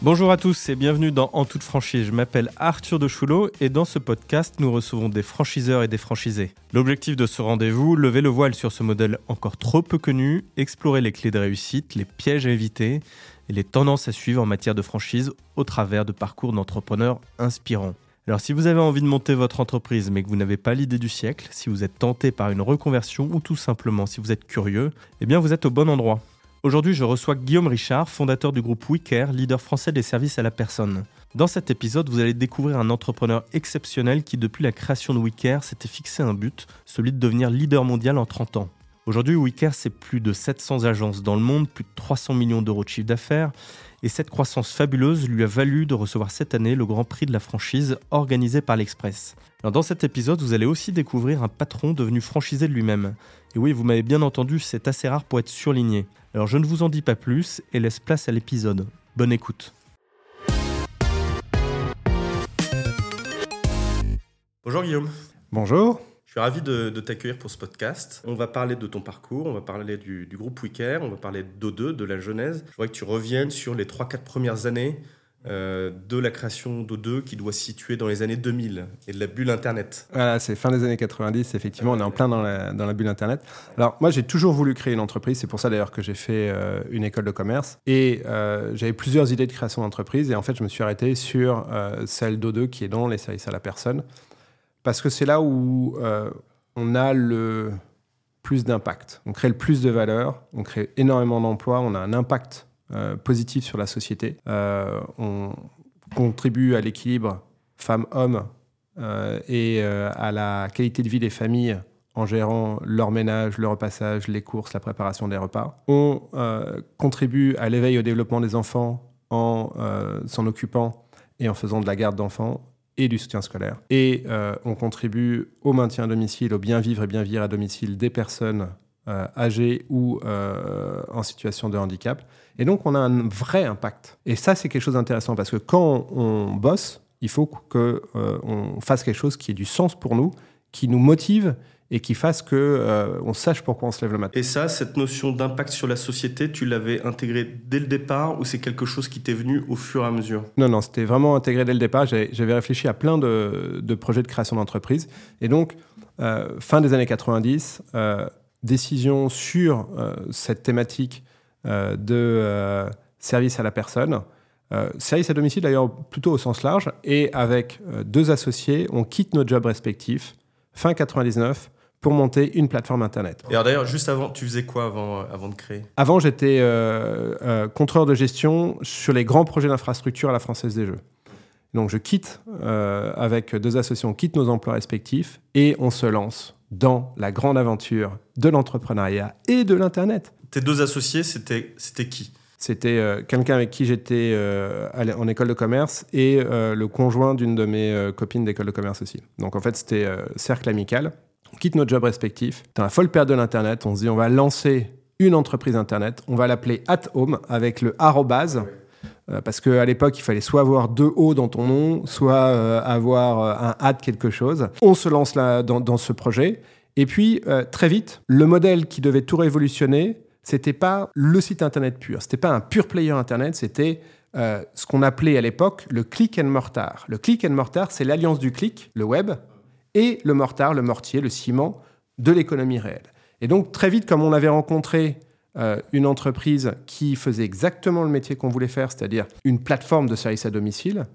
Bonjour à tous et bienvenue dans En toute franchise. Je m'appelle Arthur de Choulot et dans ce podcast, nous recevons des franchiseurs et des franchisés. L'objectif de ce rendez-vous, lever le voile sur ce modèle encore trop peu connu, explorer les clés de réussite, les pièges à éviter et les tendances à suivre en matière de franchise au travers de parcours d'entrepreneurs inspirants. Alors si vous avez envie de monter votre entreprise mais que vous n'avez pas l'idée du siècle, si vous êtes tenté par une reconversion ou tout simplement si vous êtes curieux, eh bien vous êtes au bon endroit. Aujourd'hui, je reçois Guillaume Richard, fondateur du groupe WeCare, leader français des services à la personne. Dans cet épisode, vous allez découvrir un entrepreneur exceptionnel qui, depuis la création de WeCare, s'était fixé un but, celui de devenir leader mondial en 30 ans. Aujourd'hui, WeCare, c'est plus de 700 agences dans le monde, plus de 300 millions d'euros de chiffre d'affaires, et cette croissance fabuleuse lui a valu de recevoir cette année le Grand Prix de la franchise organisé par l'Express. dans cet épisode, vous allez aussi découvrir un patron devenu franchisé de lui-même. Et oui, vous m'avez bien entendu, c'est assez rare pour être surligné. Alors je ne vous en dis pas plus et laisse place à l'épisode. Bonne écoute. Bonjour Guillaume. Bonjour. Je suis ravi de, t'accueillir pour ce podcast. On va parler de ton parcours, on va parler du, du groupe WeCare, on va parler d'O2, de la genèse. Je voudrais que tu reviennes sur les 3-4 premières années euh, de la création d'O2 qui doit se situer dans les années 2000 et de la bulle Internet. Voilà, c'est fin des années 90, effectivement, on est en plein dans la, bulle Internet. Alors moi j'ai toujours voulu créer une entreprise, c'est pour ça d'ailleurs que j'ai fait euh, une école de commerce et euh, j'avais plusieurs idées de création d'entreprise et en fait je me suis arrêté sur celle d'O2 qui est dans les services à la personne parce que c'est là où on a le plus d'impact, on crée le plus de valeur, on crée énormément d'emplois, on a un impact euh, positif sur la société. Euh, on contribue à l'équilibre femmes-hommes euh, et à la qualité de vie des familles en gérant leur ménage, le repassage, les courses, la préparation des repas. On contribue à l'éveil au développement des enfants en s'en occupant et en faisant de la garde d'enfants et du soutien scolaire. Et on contribue au maintien à domicile, au bien vivre et bien vivre à domicile des personnes euh, âgés ou euh, en situation de handicap. Et donc, on a un vrai impact. Et ça, c'est quelque chose d'intéressant parce que quand on bosse, il faut qu'on euh, on fasse quelque chose qui ait du sens pour nous, qui nous motive et qui fasse que on sache pourquoi on se lève le matin. Et ça, cette notion d'impact sur la société, tu l'avais intégré dès le départ ou c'est quelque chose qui t'est venu au fur et à mesure? Non, non, c'était vraiment intégré dès le départ. J'avais réfléchi à plein de, de projets de création d'entreprise. Et donc, fin des années 90, décision sur euh, cette thématique euh, de euh, service à la personne. service à domicile d'ailleurs plutôt au sens large. Et avec deux associés, on quitte nos jobs respectifs fin 99 pour monter une plateforme Internet. Et d'ailleurs, juste avant, tu faisais quoi avant, avant de créer? Avant, j'étais contrôleur de gestion sur les grands projets d'infrastructure à la Française des Jeux. Donc je quitte, avec deux associés, on quitte nos emplois respectifs et on se lance dans la grande aventure de l'entrepreneuriat et de l'Internet. Tes deux associés, c'était, qui? C'était euh, quelqu'un avec qui j'étais euh, en école de commerce et euh, le conjoint d'une de mes copines d'école de commerce aussi. Donc en fait, c'était cercle amical. On quitte notre job respectif. Dans la folle perte de l'Internet, on se dit on va lancer une entreprise Internet. On va l'appeler At Home avec le arrobase. Parce qu'à l'époque, il fallait soit avoir deux O dans ton nom, soit avoir un A de quelque chose. On se lance là dans, ce projet. Et puis, très vite, le modèle qui devait tout révolutionner, c'était pas le site internet pur, c'était pas un pur player internet, c'était ce qu'on appelait à l'époque le click and mortar. Le click and mortar, c'est l'alliance du clic, le web, et le mortar, le mortier, le ciment de l'économie réelle. Et donc, très vite, comme on avait rencontré euh, une entreprise qui faisait exactement le métier qu'on voulait faire, c'est-à-dire une plateforme de service à domicile,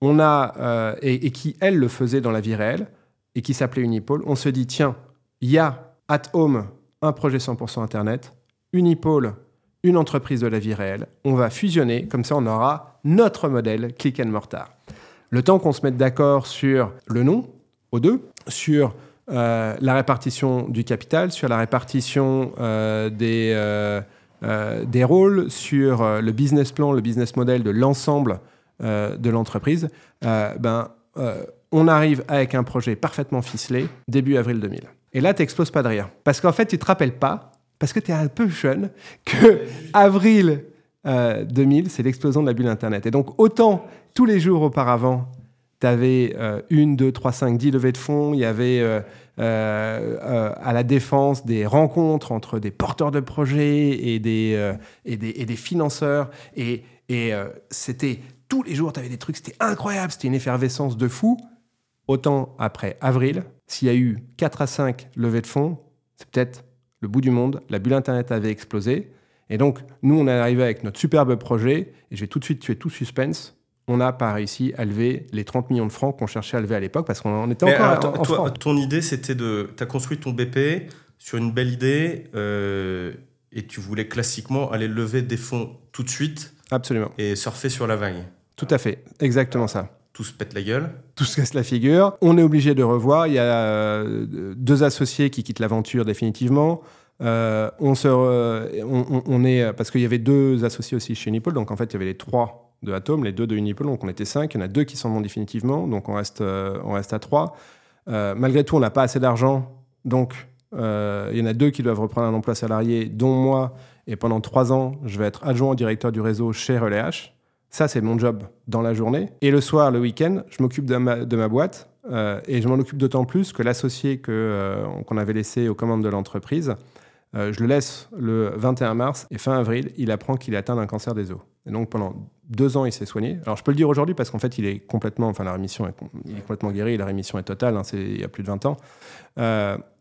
on a, euh, et, qui, elle, le faisait dans la vie réelle, et qui s'appelait Unipole, on se dit, tiens, il y a at home un projet 100% Internet, Unipole, une entreprise de la vie réelle, on va fusionner, comme ça on aura notre modèle click and mortar. Le temps qu'on se mette d'accord sur le nom, aux deux, sur euh, la répartition du capital, sur la répartition euh, des, euh, des rôles, sur le business plan, le business model de l'ensemble de l'entreprise, ben, on arrive avec un projet parfaitement ficelé début avril 2000. Et là, tu pas de rire. Parce qu'en fait, tu te rappelles pas, parce que tu es un peu jeune, que avril 2000, c'est l'explosion de la bulle Internet. Et donc, autant tous les jours auparavant, tu avais euh, une, deux, trois, cinq, dix levées de fonds, il y avait euh, à la défense des rencontres entre des porteurs de projets et des, et des, et des financeurs. Et, et c'était tous les jours, tu avais des trucs, c'était incroyable, c'était une effervescence de fou. Autant après avril, s'il y a eu 4 à 5 levées de fonds, c'est peut-être le bout du monde, la bulle Internet avait explosé. Et donc, nous, on est arrivé avec notre superbe projet, et je vais tout de suite tuer tout suspense. On n'a pas réussi à lever les 30 millions de francs qu'on cherchait à lever à l'époque, parce qu'on était encore en, toi, Ton idée, c'était de... Tu as construit ton BP sur une belle idée, euh, et tu voulais classiquement aller lever des fonds tout de suite. Absolument. Et surfer sur la vague. Tout à fait, exactement ça. Tout se pète la gueule. Tout se casse la figure. On est obligé de revoir. Il y a euh, deux associés qui quittent l'aventure définitivement. Euh, on, se on, est parce qu'il y avait deux associés aussi chez Unipol, donc en fait il y avait les trois de Atom, les deux de Unipol, donc on était cinq. Il y en a deux qui s'en vont définitivement, donc on reste, euh, on reste à trois. malgré tout, on n'a pas assez d'argent, donc il y en a deux qui doivent reprendre un emploi salarié, dont moi. Et pendant trois ans, je vais être adjoint directeur du réseau chez Relais H. Ça, c'est mon job dans la journée. Et le soir, le week-end, je m'occupe de ma, boîte. Euh, et je m'en occupe d'autant plus que l'associé euh, qu'on avait laissé aux commandes de l'entreprise, euh, je le laisse le 21 mars et fin avril, il apprend qu'il est atteint d'un cancer des os. Et donc pendant deux ans, il s'est soigné. Alors je peux le dire aujourd'hui parce qu'en fait, il est complètement, enfin la rémission est complètement guéri, la rémission est totale, hein, c'est il y a plus de 20 ans.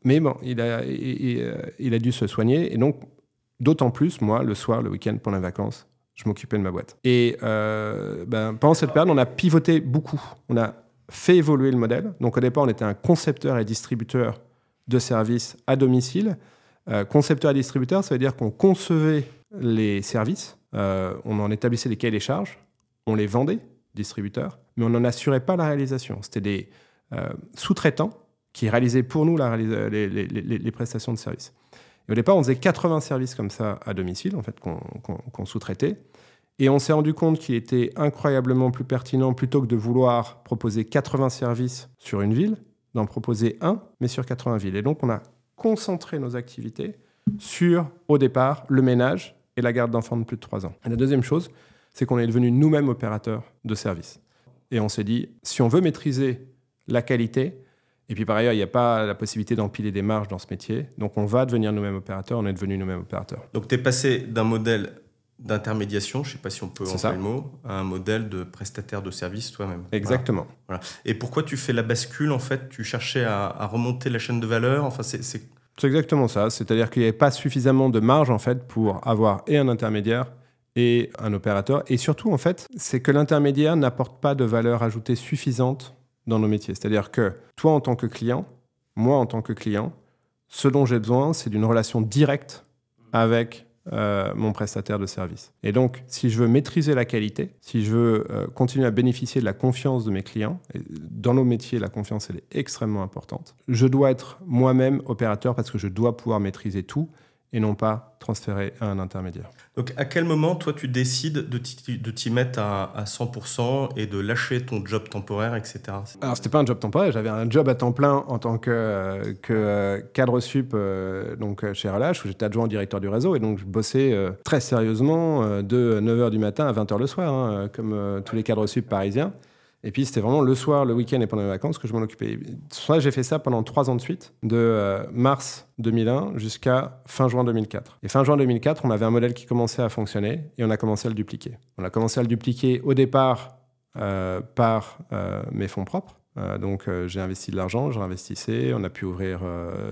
mais bon, il a, il a dû se soigner. Et donc, d'autant plus, moi, le soir, le week-end, pendant les vacances, je m'occupais de ma boîte. Et euh, ben, pendant cette période, on a pivoté beaucoup. On a fait évoluer le modèle. Donc au départ, on était un concepteur et distributeur de services à domicile. Euh, concepteur et distributeur, ça veut dire qu'on concevait les services, euh, on en établissait les cahiers des charges, on les vendait, distributeurs, mais on n'en assurait pas la réalisation. C'était des sous-traitants qui réalisaient pour nous les, les, prestations de services. Et au départ, on faisait 80 services comme ça à domicile, en fait, qu'on sous-traitait. Et on s'est rendu compte qu'il était incroyablement plus pertinent, plutôt que de vouloir proposer 80 services sur une ville, d'en proposer un, mais sur 80 villes. Et donc, on a concentré nos activités sur, au départ, le ménage et la garde d'enfants de plus de 3 ans. Et la deuxième chose, c'est qu'on est devenu nous-mêmes opérateurs de services. Et on s'est dit, si on veut maîtriser la qualité, et puis par ailleurs, il n'y a pas la possibilité d'empiler des marges dans ce métier. Donc on va devenir nous-mêmes opérateurs, on est devenu nous-mêmes opérateurs. Donc tu es passé d'un modèle d'intermédiation, je ne sais pas si on peut employer le mot, à un modèle de prestataire de service toi-même. Exactement. Voilà. Et pourquoi tu fais la bascule En fait, tu cherchais à, remonter la chaîne de valeur? Enfin, c'est, c'est... exactement ça. C'est-à-dire qu'il n'y avait pas suffisamment de marge en fait pour avoir et un intermédiaire et un opérateur. Et surtout, en fait, c'est que l'intermédiaire n'apporte pas de valeur ajoutée suffisante dans nos métiers. C'est-à-dire que toi, en tant que client, moi, en tant que client, ce dont j'ai besoin, c'est d'une relation directe avec euh, mon prestataire de service. Et donc, si je veux maîtriser la qualité, si je veux euh, continuer à bénéficier de la confiance de mes clients, et dans nos métiers, la confiance, elle est extrêmement importante, je dois être moi-même opérateur parce que je dois pouvoir maîtriser tout et non pas transférer à un intermédiaire. Donc à quel moment, toi, tu décides de t'y mettre à, 100% et de lâcher ton job temporaire, etc. Alors c'était pas un job temporaire, j'avais un job à temps plein en tant que, que cadre sup euh, donc chez RLH, où j'étais adjoint directeur du réseau, et donc je bossais euh, très sérieusement euh, de 9h du matin à 20h le soir, hein, comme tous les cadres sup parisiens. Et puis c'était vraiment le soir, le week-end et pendant les vacances que je m'en occupais. Ça, j'ai fait ça pendant trois ans de suite, de euh, mars 2001 jusqu'à fin juin 2004. Et fin juin 2004, on avait un modèle qui commençait à fonctionner et on a commencé à le dupliquer. On a commencé à le dupliquer au départ euh, par euh, mes fonds propres. donc j'ai investi de l'argent, je réinvestissais, on a pu ouvrir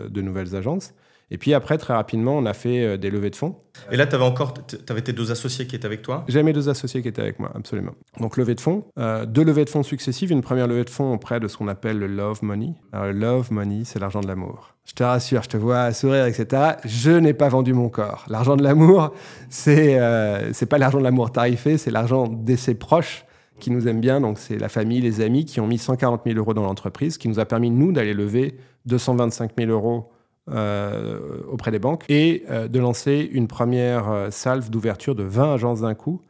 de nouvelles agences. Et puis après, très rapidement, on a fait euh, des levées de fonds. Et là, tu avais encore avais tes deux associés qui étaient avec toi? J'ai mes deux associés qui étaient avec moi, absolument. Donc levée de fonds, euh, deux levées de fonds successives. Une première levée de fonds auprès de ce qu'on appelle le love money. Alors, le love money, c'est l'argent de l'amour. Je te rassure, je te vois sourire, etc. Je n'ai pas vendu mon corps. L'argent de l'amour, c'est euh, pas l'argent de l'amour tarifé, c'est l'argent de ses proches qui nous aiment bien. Donc c'est la famille, les amis qui ont mis 140 000 euros dans l'entreprise, qui nous a permis, nous, d'aller lever 225 000 euros auprès des banques et euh, de lancer une première euh, salve d'ouverture de 20 agences d'un coup.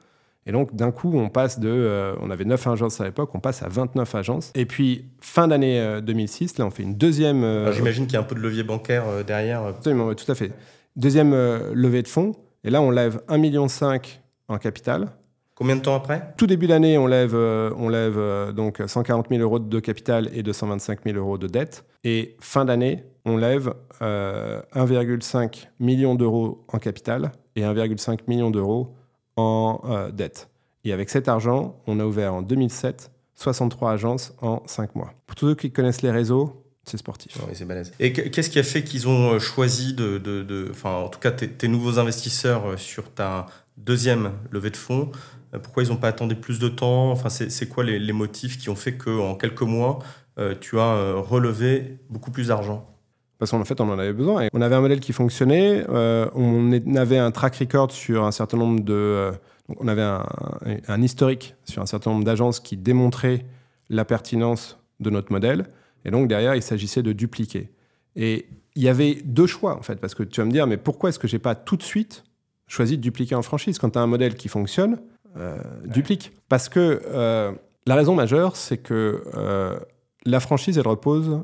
Et donc, d'un coup, on passe de. on avait 9 agences à l'époque, on passe à 29 agences. Et puis, fin d'année 2006, là, on fait une deuxième. J'imagine qu'il y a un peu de levier bancaire derrière. Absolument, tout à fait. Deuxième levée de fonds. Et là, on lève 1,5 million en capital. Combien de temps après? Tout début d'année, on lève, on lève donc 140 000 euros de capital et 225 000 euros de dette. Et fin d'année, on lève 1,5 million d'euros en capital et 1,5 million d'euros en dette. Et avec cet argent, on a ouvert en 2007 63 agences en 5 mois. Pour tous ceux qui connaissent les réseaux, c'est sportif. Oui, c'est balèze. Et qu'est-ce qui a fait qu'ils ont euh, choisi de, enfin, en tout cas, tes, nouveaux investisseurs euh, sur ta deuxième levée de fonds euh, Pourquoi ils n'ont pas attendu plus de temps? Enfin, c'est quoi les, motifs qui ont fait qu'en quelques mois, tu as relevé beaucoup plus d'argent? Parce qu'en fait, on en avait besoin. on avait un modèle qui fonctionnait. on avait un track record sur un certain nombre de, on avait un, historique sur un certain nombre d'agences qui démontraient la pertinence de notre modèle. Et donc derrière, il s'agissait de dupliquer. Et il y avait deux choix, en fait, parce que tu vas me dire, mais pourquoi est-ce que j'ai pas tout de suite choisi de dupliquer en franchise? Quand tu as un modèle qui fonctionne, euh, duplique. Parce que euh, la raison majeure, c'est que euh, la franchise, elle repose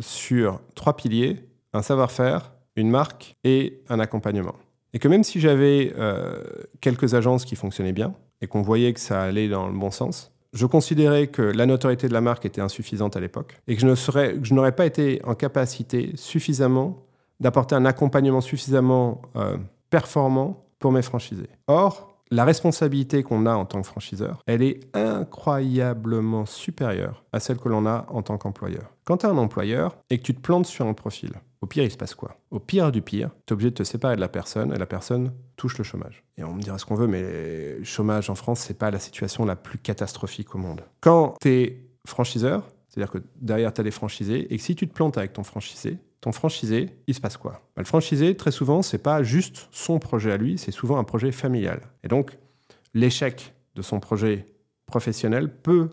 sur trois piliers, un savoir-faire, une marque et un accompagnement. Et que même si j'avais euh, quelques agences qui fonctionnaient bien et qu'on voyait que ça allait dans le bon sens, je considérais que la notoriété de la marque était insuffisante à l'époque et que je n'aurais pas été en capacité suffisamment d'apporter un accompagnement suffisamment euh, performant pour mes franchisés. Or, la responsabilité qu'on a en tant que franchiseur, elle est incroyablement supérieure à celle que l'on a en tant qu'employeur. Quand tu es un employeur et que tu te plantes sur un profil, au pire, il se passe quoi? Au pire du pire, tu es obligé de te séparer de la personne et la personne touche le chômage. Et on me dira ce qu'on veut, mais le chômage en France, c'est pas la situation la plus catastrophique au monde. Quand tu es franchiseur, c'est-à-dire que derrière, tu as des franchisés, et que si tu te plantes avec ton franchisé, ton franchisé, il se passe quoi? Bah, Le franchisé, très souvent, c'est pas juste son projet à lui, c'est souvent un projet familial. Et donc, l'échec de son projet professionnel peut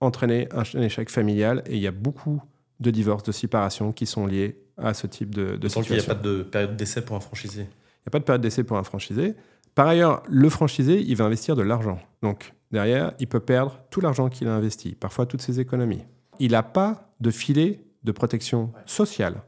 entraîner un, échec familial, et il y a beaucoup de divorces, de séparations qui sont liés à ce type de, de situation. il n'y a pas de période d'essai pour un franchisé. Il n'y a pas de période d'essai pour un franchisé. Par ailleurs, le franchisé, il va investir de l'argent. Donc, derrière, il peut perdre tout l'argent qu'il a investi, parfois toutes ses économies. Il n'a pas de filet de protection sociale.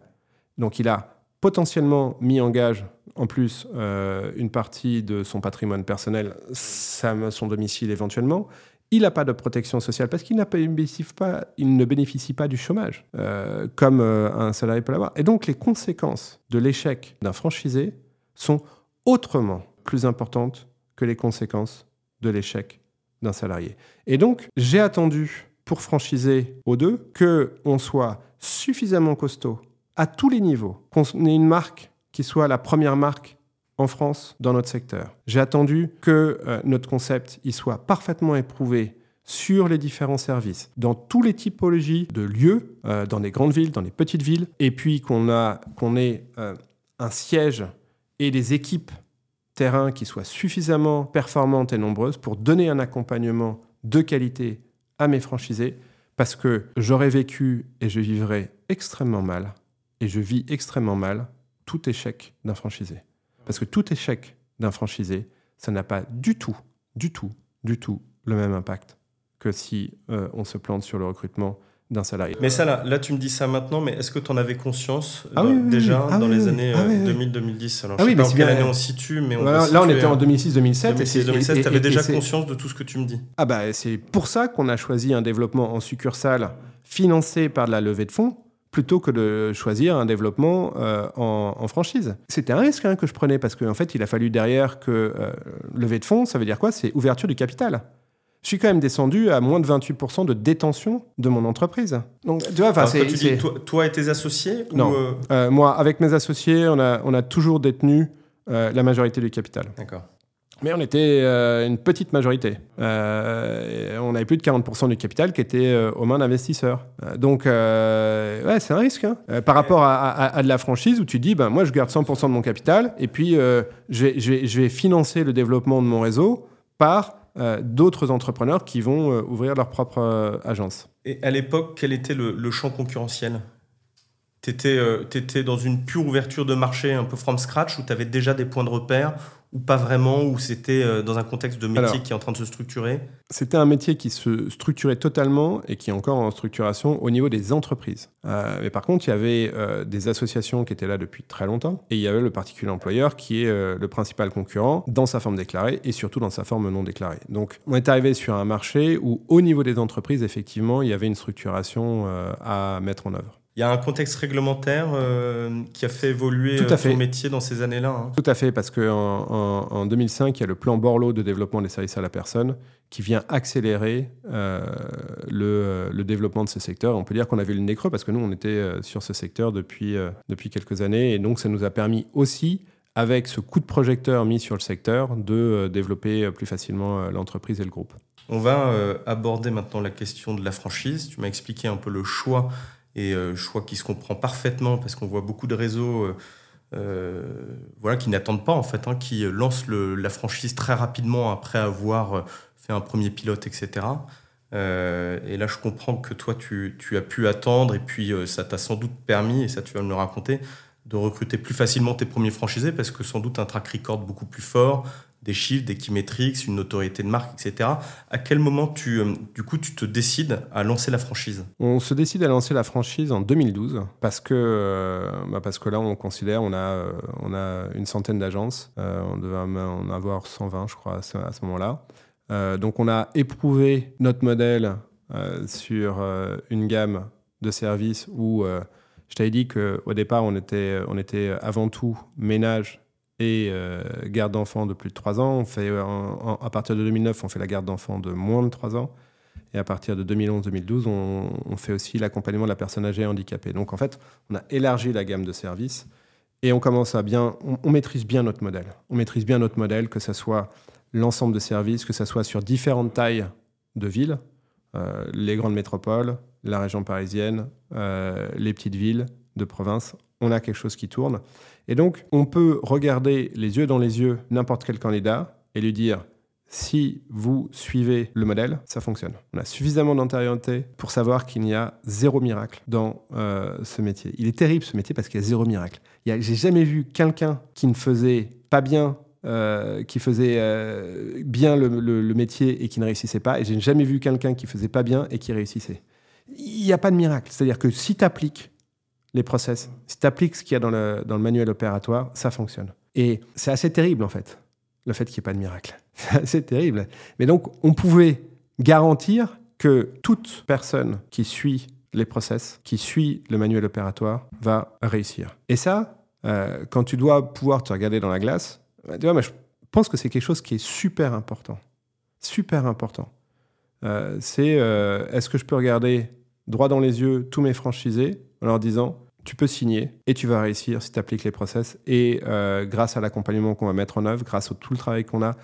Donc, il a potentiellement mis en gage, en plus, euh, une partie de son patrimoine personnel, son domicile éventuellement. Il n'a pas de protection sociale parce qu'il bénéficie pas, il ne bénéficie pas du chômage, euh, comme euh, un salarié peut l'avoir. Et donc, les conséquences de l'échec d'un franchisé sont autrement plus importantes que les conséquences de l'échec d'un salarié. Et donc, j'ai attendu pour franchiser aux deux qu'on soit suffisamment costaud à tous les niveaux, qu'on ait une marque qui soit la première marque en France dans notre secteur. J'ai attendu que euh, notre concept y soit parfaitement éprouvé sur les différents services, dans tous les typologies de lieux, euh, dans les grandes villes, dans les petites villes, et puis qu'on qu'on ait euh, un siège et des équipes terrain qui soient suffisamment performantes et nombreuses pour donner un accompagnement de qualité à mes franchisés, parce que j'aurais vécu et je vivrais extrêmement mal, et je vis extrêmement mal tout échec d'un franchisé. Parce que tout échec d'un franchisé, ça n'a pas du tout, du tout, du tout le même impact que si euh, on se plante sur le recrutement d'un salarié. Mais ça, là, là, tu me dis ça maintenant, mais est-ce que tu en avais conscience ah déjà ah dans les années 2000-2010 Alors, ah je sais pas en quelle année on situe, mais on Là, on était en 2006-2007. 2006-2007, tu avais déjà conscience de tout ce que tu me dis Ah bah, c'est pour ça qu'on a choisi un développement en succursale financé par de la levée de fonds, plutôt que de choisir un développement euh, en, franchise. C'était un risque hein, que je prenais parce qu'en fait, il a fallu derrière que euh, lever de fonds, ça veut dire quoi? C'est ouverture du capital. Je suis quand même descendu à moins de 28% de détention de mon entreprise. Donc, tu vois, c'est, toi, et tes associés Non. Euh, moi, avec mes associés, on a, on a toujours détenu la majorité du capital. D'accord. Mais on était euh, une petite majorité. Euh, on avait plus de 40% du capital qui était euh, aux mains d'investisseurs. donc, ouais, c'est un risque. Hein. par rapport à, de la franchise où tu dis, ben, moi, je garde 100% de mon capital et puis je vais, financer le développement de mon réseau par d'autres entrepreneurs qui vont ouvrir leur propre agence. Et à l'époque, quel était le, champ concurrentiel? Tu étais, dans une pure ouverture de marché un peu from scratch où tu avais déjà des points de repère ou pas vraiment, ou c'était euh, dans un contexte de métier qui est en train de se structurer C'était un métier qui se structurait totalement et qui est encore en structuration au niveau des entreprises. Euh, mais par contre, il y avait euh, des associations qui étaient là depuis très longtemps et il y avait le particulier employeur qui est le principal concurrent dans sa forme déclarée et surtout dans sa forme non déclarée. Donc, on est arrivé sur un marché où, au niveau des entreprises, effectivement, il y avait une structuration à mettre en œuvre. Il y a un contexte réglementaire euh, qui a fait évoluer Tout euh, métier dans ces années-là. Hein. Tout à fait, parce qu'en en, 2005, il y a le plan Borloo de développement des services à la personne qui vient accélérer euh, le, développement de ce secteur. On peut dire qu'on avait le nez creux parce que nous, on était sur ce secteur depuis, depuis quelques années. Et donc, ça nous a permis aussi, avec ce coup de projecteur mis sur le secteur, de développer plus facilement l'entreprise et le groupe. On va aborder maintenant la question de la franchise. Tu m'as expliqué un peu le choix et euh, je crois qu'il se comprend parfaitement parce qu'on voit beaucoup de réseaux euh, euh, voilà, qui n'attendent pas en fait, hein, qui lancent la franchise très rapidement après avoir fait un premier pilote, etc. et là, je comprends que toi, tu, tu as pu attendre et puis ça t'a sans doute permis, et ça tu vas me le raconter, de recruter plus facilement tes premiers franchisés parce que sans doute un track record beaucoup plus fort, des chiffres, des metrics, une notoriété de marque, etc. À quel moment tu, euh, du coup, tu te décides à lancer la franchise? On se décide à lancer la franchise en 2012 parce que, euh, bah parce que là, on considère, on a, euh, on a une centaine d'agences. on devait en avoir 120, je crois, à ce, ce moment-là. donc, on a éprouvé notre modèle sur une gamme de services où je t'avais dit qu'au départ, on était, on était avant tout ménage euh, garde d'enfants de plus de 3 ans. On fait, euh, à partir de 2009, on fait la garde d'enfants de moins de 3 ans. Et à partir de 2011-2012, on, fait aussi l'accompagnement de la personne âgée et handicapée. Donc en fait, on a élargi la gamme de services et on commence à bien, on, maîtrise bien notre modèle. On maîtrise bien notre modèle, que ce soit l'ensemble de services, que ce soit sur différentes tailles de villes, euh, les grandes métropoles, la région parisienne, les petites villes de province. On a quelque chose qui tourne. Et donc, on peut regarder les yeux dans les yeux n'importe quel candidat et lui dire si vous suivez le modèle, ça fonctionne. On a suffisamment d'antériorité pour savoir qu'il y a zéro miracle dans euh, ce métier. Il est terrible ce métier parce qu'il y a zéro miracle. J'ai jamais vu quelqu'un qui ne faisait pas bien, euh, qui faisait euh, bien le, le, métier et qui ne réussissait pas. Et j'ai jamais vu quelqu'un qui faisait pas bien et qui réussissait. Il n'y a pas de miracle. C'est-à-dire que si tu appliques les process, si tu appliques ce qu'il y a dans le, dans le manuel opératoire, ça fonctionne. Et c'est assez terrible, en fait, le fait qu'il n'y ait pas de miracle. C'est terrible. Mais donc, on pouvait garantir que toute personne qui suit les process, qui suit le manuel opératoire, va réussir. Et ça, euh, quand tu dois pouvoir te regarder dans la glace, bah, tu vois, je pense que c'est quelque chose qui est super important. Super important. Euh, c'est euh, est-ce que je peux regarder droit dans les yeux tous mes franchisés en leur disant tu peux signer et tu vas réussir si tu appliques les process. Et euh, grâce à l'accompagnement qu'on va mettre en œuvre, grâce à tout le travail qu'on a,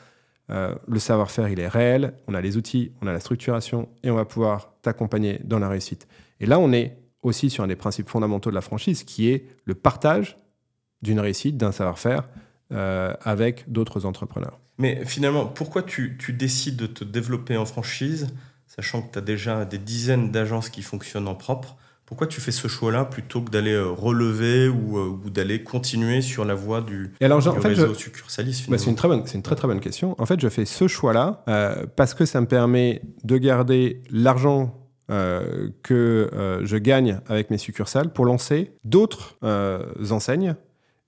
euh, le savoir-faire, il est réel, on a les outils, on a la structuration et on va pouvoir t'accompagner dans la réussite. Et là, on est aussi sur un des principes fondamentaux de la franchise qui est le partage d'une réussite, d'un savoir-faire euh, avec d'autres entrepreneurs. Mais finalement, pourquoi tu, tu, décides de te développer en franchise, sachant que tu as déjà des dizaines d'agences qui fonctionnent en propre? Pourquoi tu fais ce choix-là plutôt que d'aller euh, relever euh, ou, d'aller continuer sur la voie du, Et alors, en fait, réseau bah, C'est une, très bonne, une très très bonne question. En fait, je fais ce choix-là euh, parce que ça me permet de garder l'argent que je gagne avec mes succursales pour lancer d'autres enseignes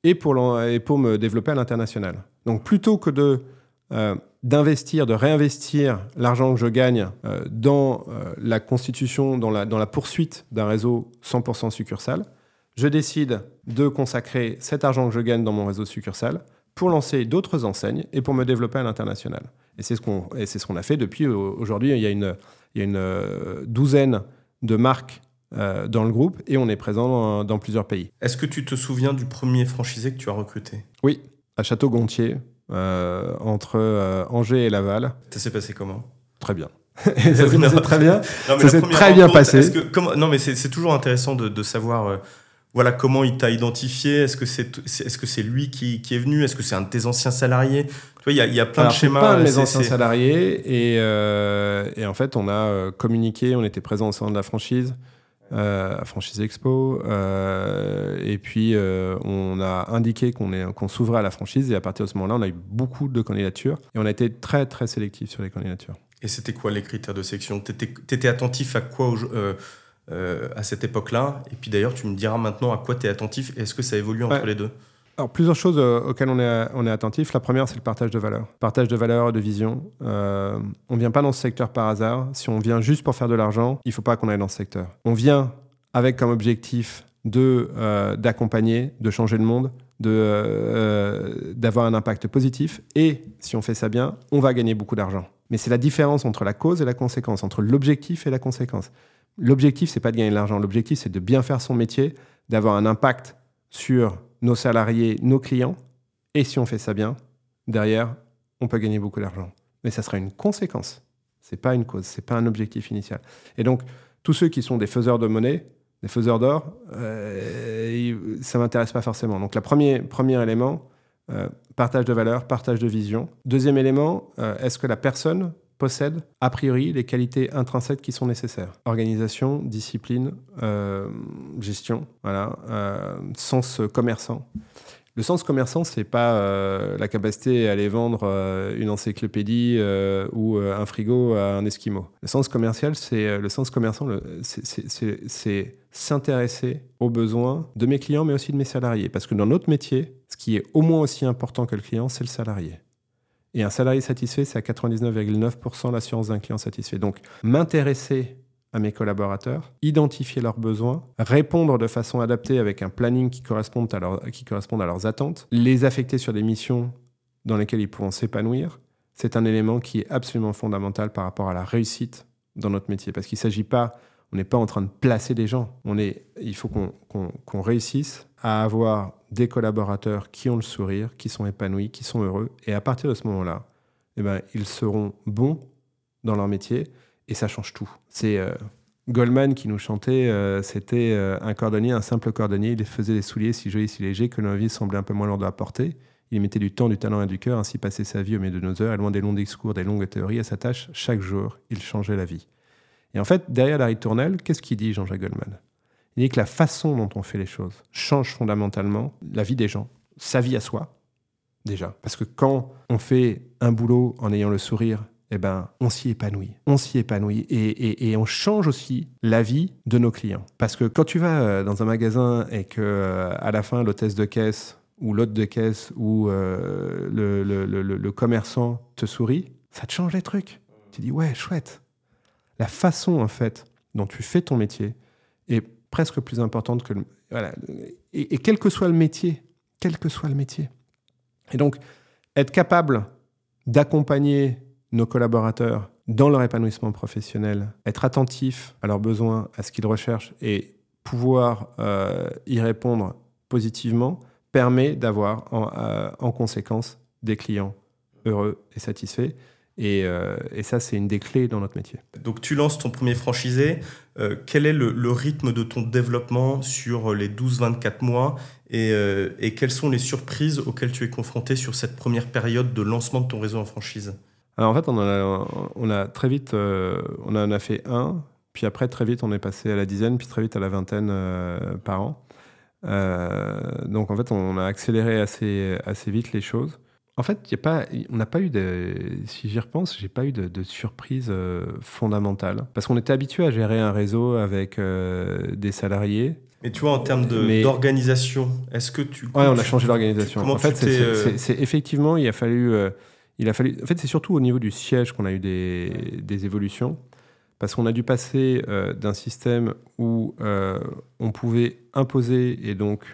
et pour, et pour me développer à l'international. Donc plutôt que de d'investir, de réinvestir l'argent que je gagne euh, dans euh, la constitution, dans la, dans la poursuite d'un réseau 100% succursale, je décide de consacrer cet argent que je gagne dans mon réseau succursale pour lancer d'autres enseignes et pour me développer à l'international. Et c'est ce qu'on ce qu'on a fait depuis euh, aujourd'hui. Il y a une, il y a une douzaine de marques dans le groupe et on est présent dans, dans plusieurs pays. Est-ce que tu te souviens du premier franchisé que tu as recruté? Oui, à Château-Gontier, euh, entre euh, Angers et Laval. Ça s'est passé comment? Très bien. ça s'est très bien. ça s'est très bien passé. non, mais c'est toujours intéressant de, savoir. Euh, voilà comment il t'a identifié. Est-ce que c'est est-ce que c'est lui qui, qui, est venu? Est-ce que c'est un de tes anciens salariés? Tu vois, il y a, y a, plein de schémas. Pas mes anciens salariés et, et, en fait on a communiqué, on était présent au sein de la franchise à Franchise Expo. et puis, on a indiqué qu'on s'ouvrait à la franchise. Et à partir de ce moment-là, on a eu beaucoup de candidatures. Et on a été très, très sélectif sur les candidatures. Et c'était quoi les critères de sélection? Tu étais, attentif à quoi à cette époque-là? Et puis d'ailleurs, tu me diras maintenant à quoi tu es attentif. Est-ce que ça évolue entre les deux? Alors, plusieurs choses euh, auxquelles on est, attentif. La première, c'est le partage de valeurs. Partage de valeurs et de vision. Euh, on ne vient pas dans ce secteur par hasard. Si on vient juste pour faire de l'argent, il ne faut pas qu'on aille dans ce secteur. On vient avec comme objectif de euh, d'accompagner, de changer le monde, de d'avoir un impact positif. Et si on fait ça bien, on va gagner beaucoup d'argent. Mais c'est la différence entre la cause et la conséquence, entre l'objectif et la conséquence. L'objectif, c'est pas de gagner de l'argent. L'objectif, c'est de bien faire son métier, d'avoir un impact sur nos salariés, nos clients. Et si on fait ça bien, derrière, on peut gagner beaucoup d'argent. Mais ça sera une conséquence. C'est pas une cause, c'est pas un objectif initial. Et donc, tous ceux qui sont des faiseurs de monnaie, des faiseurs d'or, euh, ça m'intéresse pas forcément. Donc, le premier, premier élément, euh, partage de valeur, partage de vision. Deuxième élément, euh, est-ce que la personne possède a priori les qualités intrinsèques qui sont nécessaires. Organisation, discipline, euh, gestion, voilà, euh, sens commerçant. Le sens commerçant, c'est pas euh, la capacité à aller vendre une encyclopédie ou un frigo à un esquimau. Le sens commercial, c'est le sens commerçant, c'est s'intéresser aux besoins de mes clients, mais aussi de mes salariés. Parce que dans notre métier, ce qui est au moins aussi important que le client, c'est le salarié. Et un salarié satisfait, c'est à 99,9% l'assurance d'un client satisfait. Donc, m'intéresser à mes collaborateurs, identifier leurs besoins, répondre de façon adaptée avec un planning qui corresponde à, qui corresponde à leurs attentes, les affecter sur des missions dans lesquelles ils pourront s'épanouir, c'est un élément qui est absolument fondamental par rapport à la réussite dans notre métier. Parce qu'il ne s'agit pas, on n'est pas en train de placer des gens. On est, il faut qu'on réussisse à avoir des collaborateurs qui ont le sourire, qui sont épanouis, qui sont heureux. Et à partir de ce moment-là, eh ben, ils seront bons dans leur métier et ça change tout. C'est euh, Goldman qui nous chantait, euh, c'était euh, un cordonnier, un simple cordonnier. Il faisait des souliers si jolis, si légers que nos vies semblaient un peu moins lourdes à porter. Il mettait du temps, du talent et du cœur, ainsi passait sa vie au milieu de nos heures, et loin des longs discours, des longues théories, à sa tâche, chaque jour, il changeait la vie. Et en fait, derrière la ritournelle, qu'est-ce qu'il dit Jean-Jacques Goldman? Il que la façon dont on fait les choses change fondamentalement la vie des gens, sa vie à soi, déjà. Parce que quand on fait un boulot en ayant le sourire, eh ben, on s'y épanouit. On s'y épanouit et, on change aussi la vie de nos clients. Parce que quand tu vas euh, dans un magasin et que euh, à la fin l'hôtesse de caisse ou l'hôte de caisse ou euh, le, le, commerçant te sourit, ça te change les trucs. Tu dis ouais chouette. La façon en fait dont tu fais ton métier est presque plus importante que le, voilà. Et, quel que soit le métier, quel que soit le métier. Et donc, être capable d'accompagner nos collaborateurs dans leur épanouissement professionnel, être attentif à leurs besoins, à ce qu'ils recherchent et pouvoir euh, y répondre positivement permet d'avoir euh, en conséquence des clients heureux et satisfaits. Euh, et, ça, c'est une des clés dans notre métier. Donc, tu lances ton premier franchisé. Euh, quel est le, rythme de ton développement sur les 12-24 mois euh, et, quelles sont les surprises auxquelles tu es confronté sur cette première période de lancement de ton réseau en franchise? Alors, en fait, on a, très vite, on en a fait un, puis après, très vite, on est passé à la dizaine, puis très vite à la vingtaine par an. donc, en fait, on a accéléré assez, assez vite les choses. En fait, y a pas, on n'a pas eu de. Si j'y repense, j'ai pas eu de, surprise euh, fondamentale. Parce qu'on était habitué à gérer un réseau avec euh, des salariés. Mais tu vois, en termes d'organisation, est-ce que tu. Ouais, on a changé l'organisation. En fait, euh, c'est effectivement, il a fallu. il a fallu. En fait, c'est surtout au niveau du siège qu'on a eu des, des évolutions. Parce qu'on a dû passer d'un système où on pouvait imposer et donc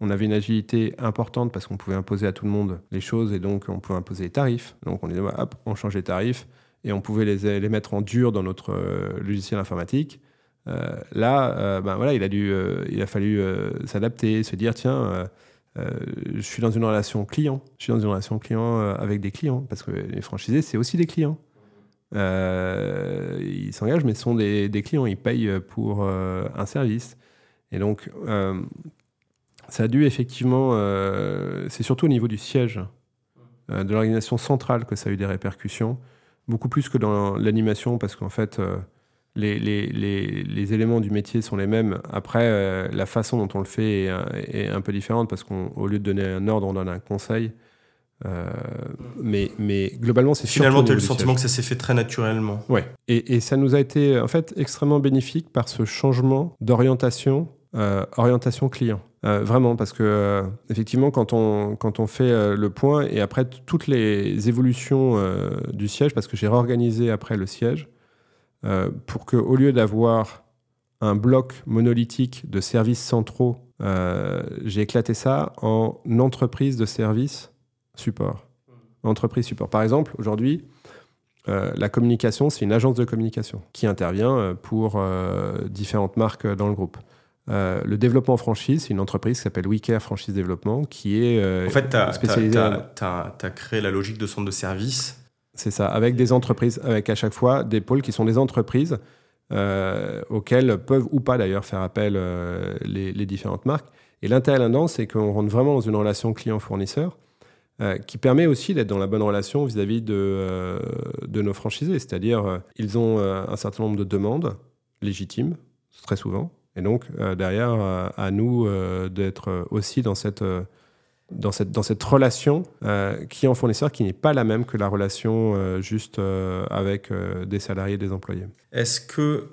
on avait une agilité importante parce qu'on pouvait imposer à tout le monde les choses et donc on pouvait imposer les tarifs. Donc on disait, hop, on change les tarifs et on pouvait les, les mettre en dur dans notre euh, logiciel informatique. Euh, là, euh, ben voilà, il a, dû, il a fallu s'adapter, se dire, tiens, je suis dans une relation client, je suis dans une relation client avec des clients parce que les franchisés, c'est aussi des clients. ils s'engagent, mais ce sont des, des, clients, ils payent pour un service. Et donc, ça a dû effectivement, euh, c'est surtout au niveau du siège, euh, de l'organisation centrale que ça a eu des répercussions, beaucoup plus que dans l'animation, parce qu'en fait, euh, les, les, les, éléments du métier sont les mêmes. Après, la façon dont on le fait est, est un peu différente parce qu'au lieu de donner un ordre, on donne un conseil. Mais, mais globalement, c'est Finalement, tu as le sentiment que ça s'est fait très naturellement. Ouais. Et, et, ça nous a été en fait extrêmement bénéfique par ce changement d'orientation, euh, orientation client. Euh, vraiment, parce que effectivement, quand on, quand on fait le point et après toutes les évolutions du siège, parce que j'ai réorganisé après le siège, pour que au lieu d'avoir un bloc monolithique de services centraux, j'ai éclaté ça en entreprise de services support. Entreprise support. Par exemple, aujourd'hui, euh, la communication, c'est une agence de communication qui intervient euh, pour euh, différentes marques dans le groupe. Le développement franchise, c'est une entreprise qui s'appelle WeCare Franchise Développement, qui est en fait, tu as, créé la logique de centre de service. C'est ça, avec des entreprises, avec à chaque fois des pôles qui sont des entreprises auxquelles peuvent ou pas d'ailleurs faire appel les, les, différentes marques. Et l'intérêt là-dedans, c'est qu'on rentre vraiment dans une relation client-fournisseur euh, qui permet aussi d'être dans la bonne relation vis-à-vis de, euh, de, nos franchisés. C'est-à-dire, euh, ils ont un certain nombre de demandes légitimes, très souvent. Et donc, derrière, à nous d'être aussi dans cette, dans cette, dans cette relation client-fournisseur qui n'est pas la même que la relation juste avec des salariés et des employés. Est-ce que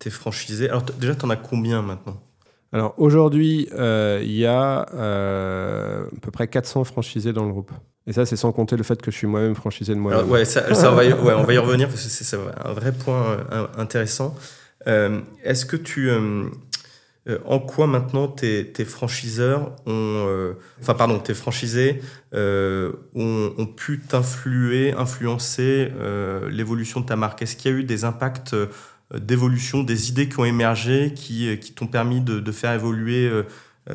tu es franchisé? Alors, déjà, tu en as combien maintenant? Alors aujourd'hui, euh, il y a euh, à peu près 400 franchisés dans le groupe. Et ça, c'est sans compter le fait que je suis moi-même franchisé de moi-même. Ouais, ça, on, va y, on, va y, revenir parce que c'est un vrai point euh, intéressant. Est-ce que tu. en quoi maintenant tes, franchiseurs ont. enfin, pardon, tes franchisés ont, pu t'influer, influencer l'évolution de ta marque? Est-ce qu'il y a eu des impacts euh, d'évolution, des idées qui ont émergé, qui, euh, t'ont permis de, faire évoluer euh,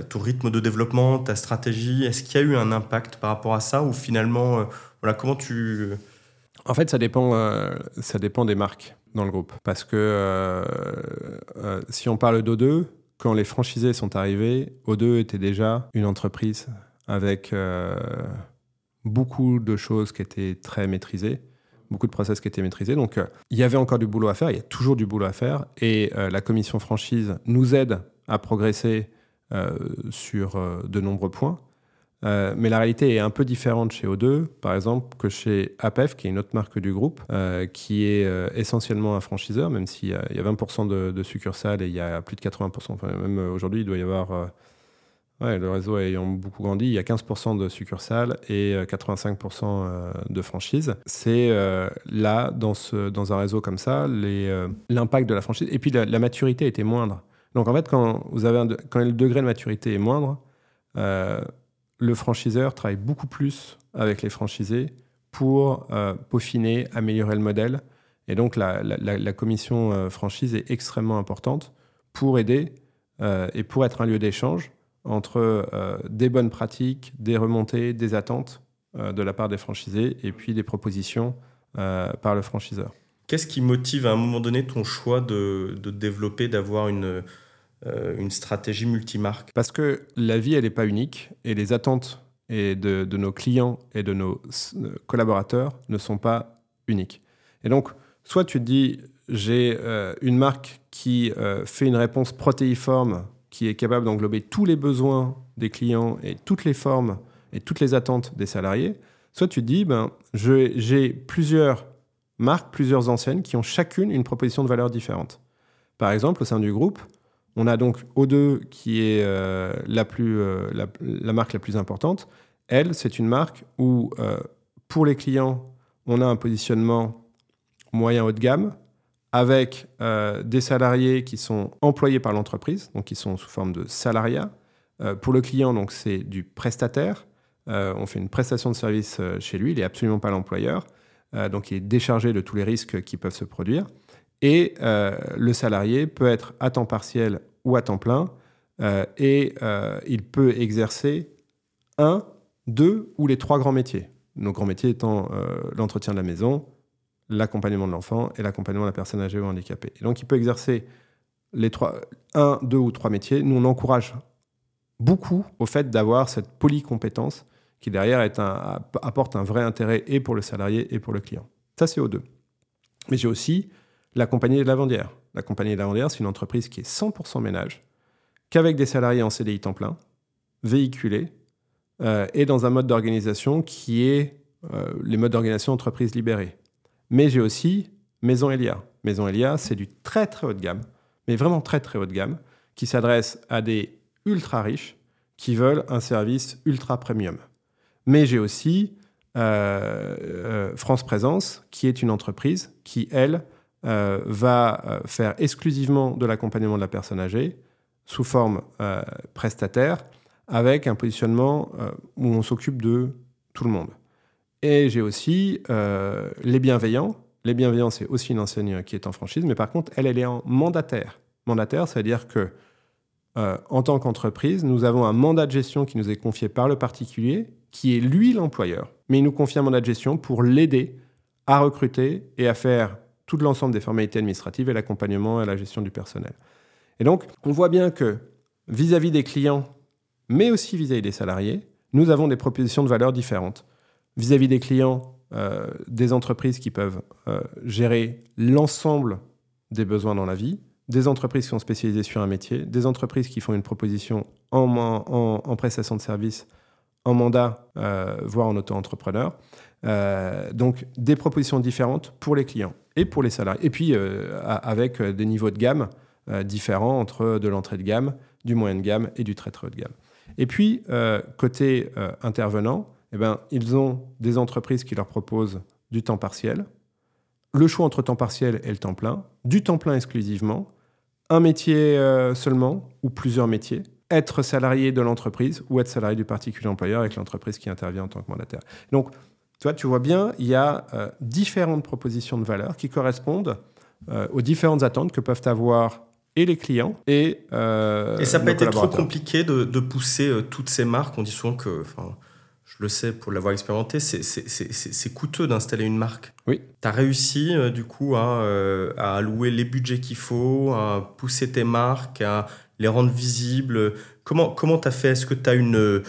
ton rythme de développement, ta stratégie? Est-ce qu'il y a eu un impact par rapport à ça ou finalement, voilà, comment tu... En fait, ça dépend, ça dépend des marques dans le groupe. Parce que si on parle d'O2, quand les franchisés sont arrivés, O2 était déjà une entreprise avec beaucoup de choses qui étaient très maîtrisées beaucoup de process qui étaient maîtrisés. Donc, euh, il y avait encore du boulot à faire, il y a toujours du boulot à faire. Et euh, la commission franchise nous aide à progresser euh, sur de nombreux points. Mais la réalité est un peu différente chez O2, par exemple, que chez APEF, qui est une autre marque du groupe, qui est essentiellement un franchiseur, même s'il y, a 20% de, succursales et il y a plus de 80%. Enfin, même aujourd'hui, il doit y avoir le réseau ayant beaucoup grandi, il y a 15% de succursales et 85% euh, euh, de franchises. C'est euh, là, dans, ce, dans un réseau comme ça, l'impact de la franchise. Et puis la, maturité était moindre. Donc en fait, quand, vous avez quand le degré de maturité est moindre, le franchiseur travaille beaucoup plus avec les franchisés pour peaufiner, améliorer le modèle. Et donc la, commission franchise est extrêmement importante pour aider et pour être un lieu d'échange entre euh, des bonnes pratiques, des remontées, des attentes euh, de la part des franchisés et puis des propositions euh, par le franchiseur. Qu'est-ce qui motive à un moment donné ton choix de, développer, d'avoir une, une stratégie multimarque Parce que la vie, elle n'est pas unique et les attentes et de, de, nos clients et de nos collaborateurs ne sont pas uniques. Et donc, soit tu te dis, j'ai une marque qui fait une réponse protéiforme qui est capable d'englober tous les besoins des clients et toutes les formes et toutes les attentes des salariés, soit tu te dis, ben, j'ai plusieurs marques, plusieurs enseignes qui ont chacune une proposition de valeur différente. Par exemple, au sein du groupe, on a donc O2 qui est euh, la, plus, euh, la, marque la plus importante. Elle, c'est une marque où, euh, pour les clients, on a un positionnement moyen haut de gamme, avec des salariés qui sont employés par l'entreprise, donc qui sont sous forme de salariat. Pour le client, donc c'est du prestataire. On fait une prestation de service chez lui, il n'est absolument pas l'employeur, donc il est déchargé de tous les risques qui peuvent se produire. Et le salarié peut être à temps partiel ou à temps plein, et il peut exercer un, deux ou les trois grands métiers. Nos grands métiers étant l'entretien de la maison, l'accompagnement de l'enfant et l'accompagnement de la personne âgée ou handicapée. Et donc, il peut exercer les trois, un, deux ou trois métiers. Nous, on encourage beaucoup au fait d'avoir cette polycompétence qui, derrière, apporte un vrai intérêt et pour le salarié et pour le client. Ça, c'est aux deux. Mais j'ai aussi la compagnie de lavandière. La compagnie de lavandière, c'est une entreprise qui est 100% ménage, qu'avec des salariés en CDI temps plein, véhiculés, euh, et dans un mode d'organisation qui est euh, les modes d'organisation entreprise libérée. Mais j'ai aussi Maison Elia. Maison Elia, c'est du très très haut de gamme, mais vraiment très très haut de gamme, qui s'adresse à des ultra riches qui veulent un service ultra premium. Mais j'ai aussi euh, France Présence, qui est une entreprise qui, elle, va faire exclusivement de l'accompagnement de la personne âgée sous forme prestataire avec un positionnement euh, où on s'occupe de tout le monde. Et j'ai aussi euh, les bienveillants. Les bienveillants, c'est aussi une enseigne qui est en franchise, mais par contre, elle, elle est en mandataire. Mandataire, c'est-à-dire que euh, en tant qu'entreprise, nous avons un mandat de gestion qui nous est confié par le particulier, qui est lui l'employeur, mais il nous confie un mandat de gestion pour l'aider à recruter et à faire tout l'ensemble des formalités administratives et l'accompagnement et la gestion du personnel. Et donc, on voit bien que vis-à-vis -vis des clients, mais aussi vis-à-vis des salariés, nous avons des propositions de valeur différentes. Vis-à-vis des clients, euh, des entreprises qui peuvent euh, gérer l'ensemble des besoins dans la vie, des entreprises qui sont spécialisées sur un métier, des entreprises qui font une proposition en, en, prestation de service, en mandat, euh, voire en auto-entrepreneur. Donc des propositions différentes pour les clients et pour les salariés. Et puis avec des niveaux de gamme différents entre de l'entrée de gamme, du moyen de gamme et du très très haut de gamme. Et puis, euh, côté euh, intervenant, eh ben, ils ont des entreprises qui leur proposent du temps partiel, le choix entre temps partiel et le temps plein, du temps plein exclusivement, un métier euh, seulement ou plusieurs métiers, être salarié de l'entreprise ou être salarié du particulier employeur avec l'entreprise qui intervient en tant que mandataire. Donc, toi, tu vois bien, il y a différentes propositions de valeur qui correspondent aux différentes attentes que peuvent avoir et les clients et euh, Et ça pas été trop compliqué de, de pousser euh, toutes ces marques. On dit souvent que, enfin, je le sais pour l'avoir expérimenté, c'est coûteux d'installer une marque. Oui. Tu as réussi euh, du coup à, à, allouer les budgets qu'il faut, à pousser tes marques, à les rendre visibles. Comment tu comment as fait? Est-ce que tu as une...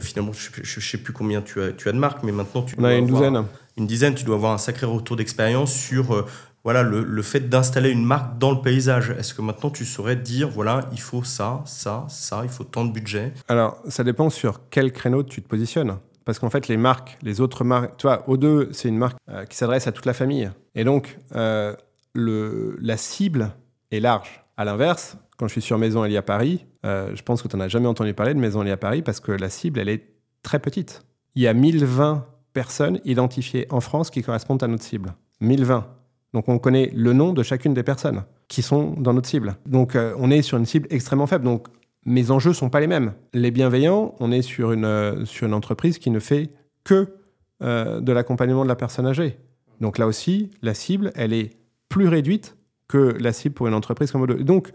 finalement, je ne sais plus combien tu as, tu as de marques, mais maintenant tu... On a une douzaine. Une dizaine, tu dois avoir un sacré retour d'expérience sur voilà, le, fait d'installer une marque dans le paysage Est-ce que maintenant tu saurais dire, voilà, il faut ça, ça, ça, il faut tant de budget? Alors, ça dépend sur quel créneau tu te positionnes. Parce qu'en fait, les marques, les autres marques, tu vois, O2, c'est une marque euh, qui s'adresse à toute la famille. Et donc, euh, le, la cible est large. À l'inverse, quand je suis sur Maison Elie à Paris, euh, je pense que tu n'en as jamais entendu parler de Maison Elie à Paris parce que la cible, elle est très petite. Il y a 1020 personnes identifiées en France qui correspondent à notre cible. 1020. Donc on connaît le nom de chacune des personnes qui sont dans notre cible. Donc euh, on est sur une cible extrêmement faible. Donc mes enjeux sont pas les mêmes. Les bienveillants, on est sur une, euh, sur une entreprise qui ne fait que de l'accompagnement de la personne âgée. Donc là aussi, la cible, elle est plus réduite que la cible pour une entreprise comme Odo. Donc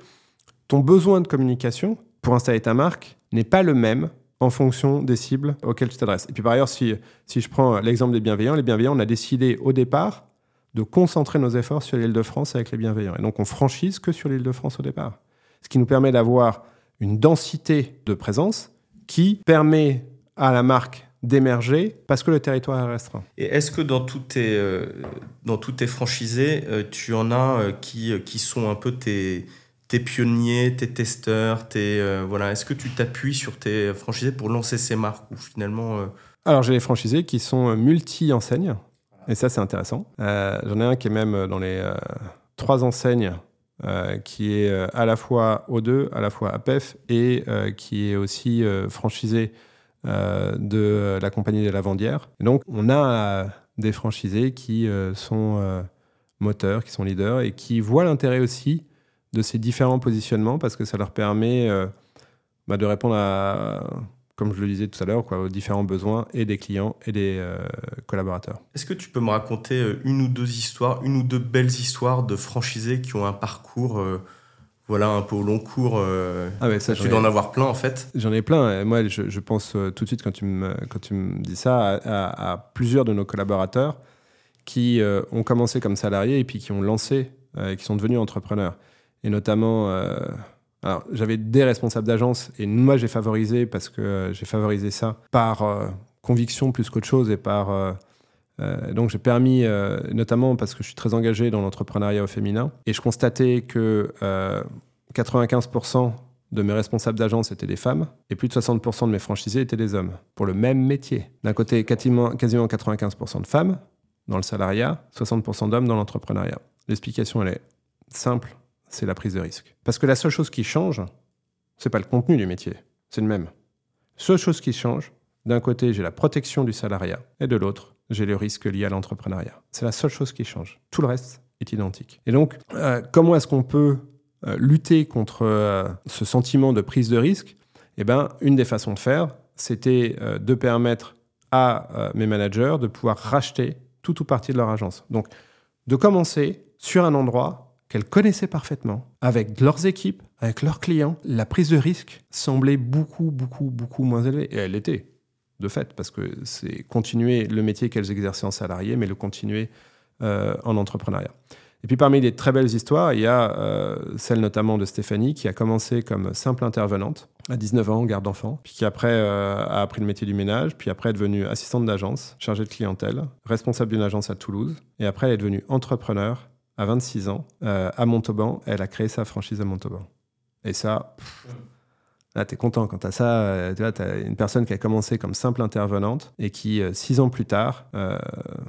ton besoin de communication pour installer ta marque n'est pas le même en fonction des cibles auxquelles tu t'adresses. Et puis par ailleurs, si, si je prends l'exemple des bienveillants, les bienveillants, on a décidé au départ de concentrer nos efforts sur l'île de France avec les bienveillants. Et donc on franchise que sur l'île de France au départ. Ce qui nous permet d'avoir une densité de présence qui permet à la marque d'émerger parce que le territoire est restreint. Et est-ce que dans tous tes, euh, dans tous tes franchisés, euh, tu en as euh, qui, qui sont un peu tes, tes pionniers, tes testeurs, tes, voilà. Est-ce que tu t'appuies sur tes franchisés pour lancer ces marques ou finalement Alors j'ai les franchisés qui sont multi-enseignes. Et ça, c'est intéressant. J'en ai un qui est même dans les trois enseignes, qui est à la fois O2, à la fois APEF, et qui est aussi franchisé de la compagnie des lavandières. Et donc, on a des franchisés qui sont moteurs, qui sont leaders, et qui voient l'intérêt aussi de ces différents positionnements, parce que ça leur permet bah, de répondre à comme je le disais tout à l'heure, aux différents besoins et des clients et des euh, collaborateurs. Est-ce que tu peux me raconter euh, une ou deux histoires, une ou deux belles histoires de franchisés qui ont un parcours euh, voilà, un peu au long cours ah ça, Tu dois en avoir plein en fait J'en ai plein. moi, je, pense tout de suite quand tu me, quand tu me dis ça à, à plusieurs de nos collaborateurs qui ont commencé comme salariés et puis qui ont lancé, qui sont devenus entrepreneurs. Et notamment alors, j'avais des responsables d'agence et moi, j'ai favorisé parce que euh, j'ai favorisé ça par euh, conviction plus qu'autre chose et par euh, donc j'ai permis, notamment parce que je suis très engagé dans l'entrepreneuriat au féminin, et je constatais que 95% de mes responsables d'agence étaient des femmes et plus de 60% de mes franchisés étaient des hommes pour le même métier. D'un côté, quasiment, quasiment 95% de femmes dans le salariat, 60% d'hommes dans l'entrepreneuriat. L'explication, elle est simple, c'est la prise de risque. Parce que la seule chose qui change, c'est pas le contenu du métier, c'est le même. La seule chose qui change, d'un côté, j'ai la protection du salariat et de l'autre, j'ai le risque lié à l'entrepreneuriat. C'est la seule chose qui change. Tout le reste est identique. Et donc, euh, comment est-ce qu'on peut euh, lutter contre euh, ce sentiment de prise de risque, eh ben, une des façons de faire, c'était de permettre à mes managers de pouvoir racheter tout ou partie de leur agence. Donc, de commencer sur un endroit qu'elles connaissaient parfaitement, avec leurs équipes, avec leurs clients, la prise de risque semblait beaucoup, beaucoup, beaucoup moins élevée. Et elle l'était, de fait, parce que c'est continuer le métier qu'elles exerçaient en salarié, mais le continuer en entrepreneuriat. Et puis parmi les très belles histoires, il y a euh, celle notamment de Stéphanie qui a commencé comme simple intervenante à 19 ans, garde d'enfants, puis qui après euh, a appris le métier du ménage, puis après est devenue assistante d'agence, chargée de clientèle, responsable d'une agence à Toulouse, et après elle est devenue entrepreneur à 26 ans euh, à Montauban. Elle a créé sa franchise à Montauban. Et ça, tu es content quand tu as ça. tu vois, tu as une personne qui a commencé comme simple intervenante et qui, six ans plus tard,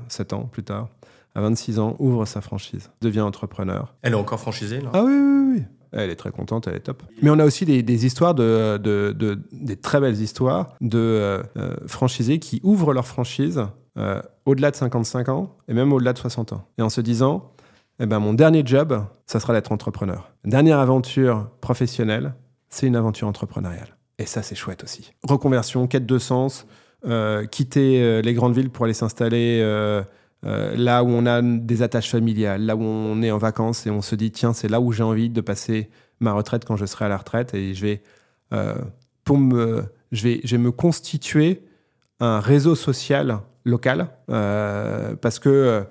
sept ans plus tard, à 26 ans, ouvre sa franchise, devient entrepreneur. Elle est encore franchisée, là Ah oui, oui, oui. Elle est très contente, elle est top. Mais on a aussi des, histoires, de, de, des très belles histoires de euh, euh, franchisés qui ouvrent leur franchise euh, au-delà de 55 ans et même au-delà de 60 ans. Et en se disant, eh ben, mon dernier job, ça sera d'être entrepreneur. Dernière aventure professionnelle, c'est une aventure entrepreneuriale. Et ça, c'est chouette aussi. Reconversion, quête de sens, quitter les grandes villes pour aller s'installer euh, là où on a des attaches familiales, là où on est en vacances et on se dit tiens c'est là où j'ai envie de passer ma retraite quand je serai à la retraite et je vais euh, pour me je vais je vais me constituer un réseau social local euh, parce que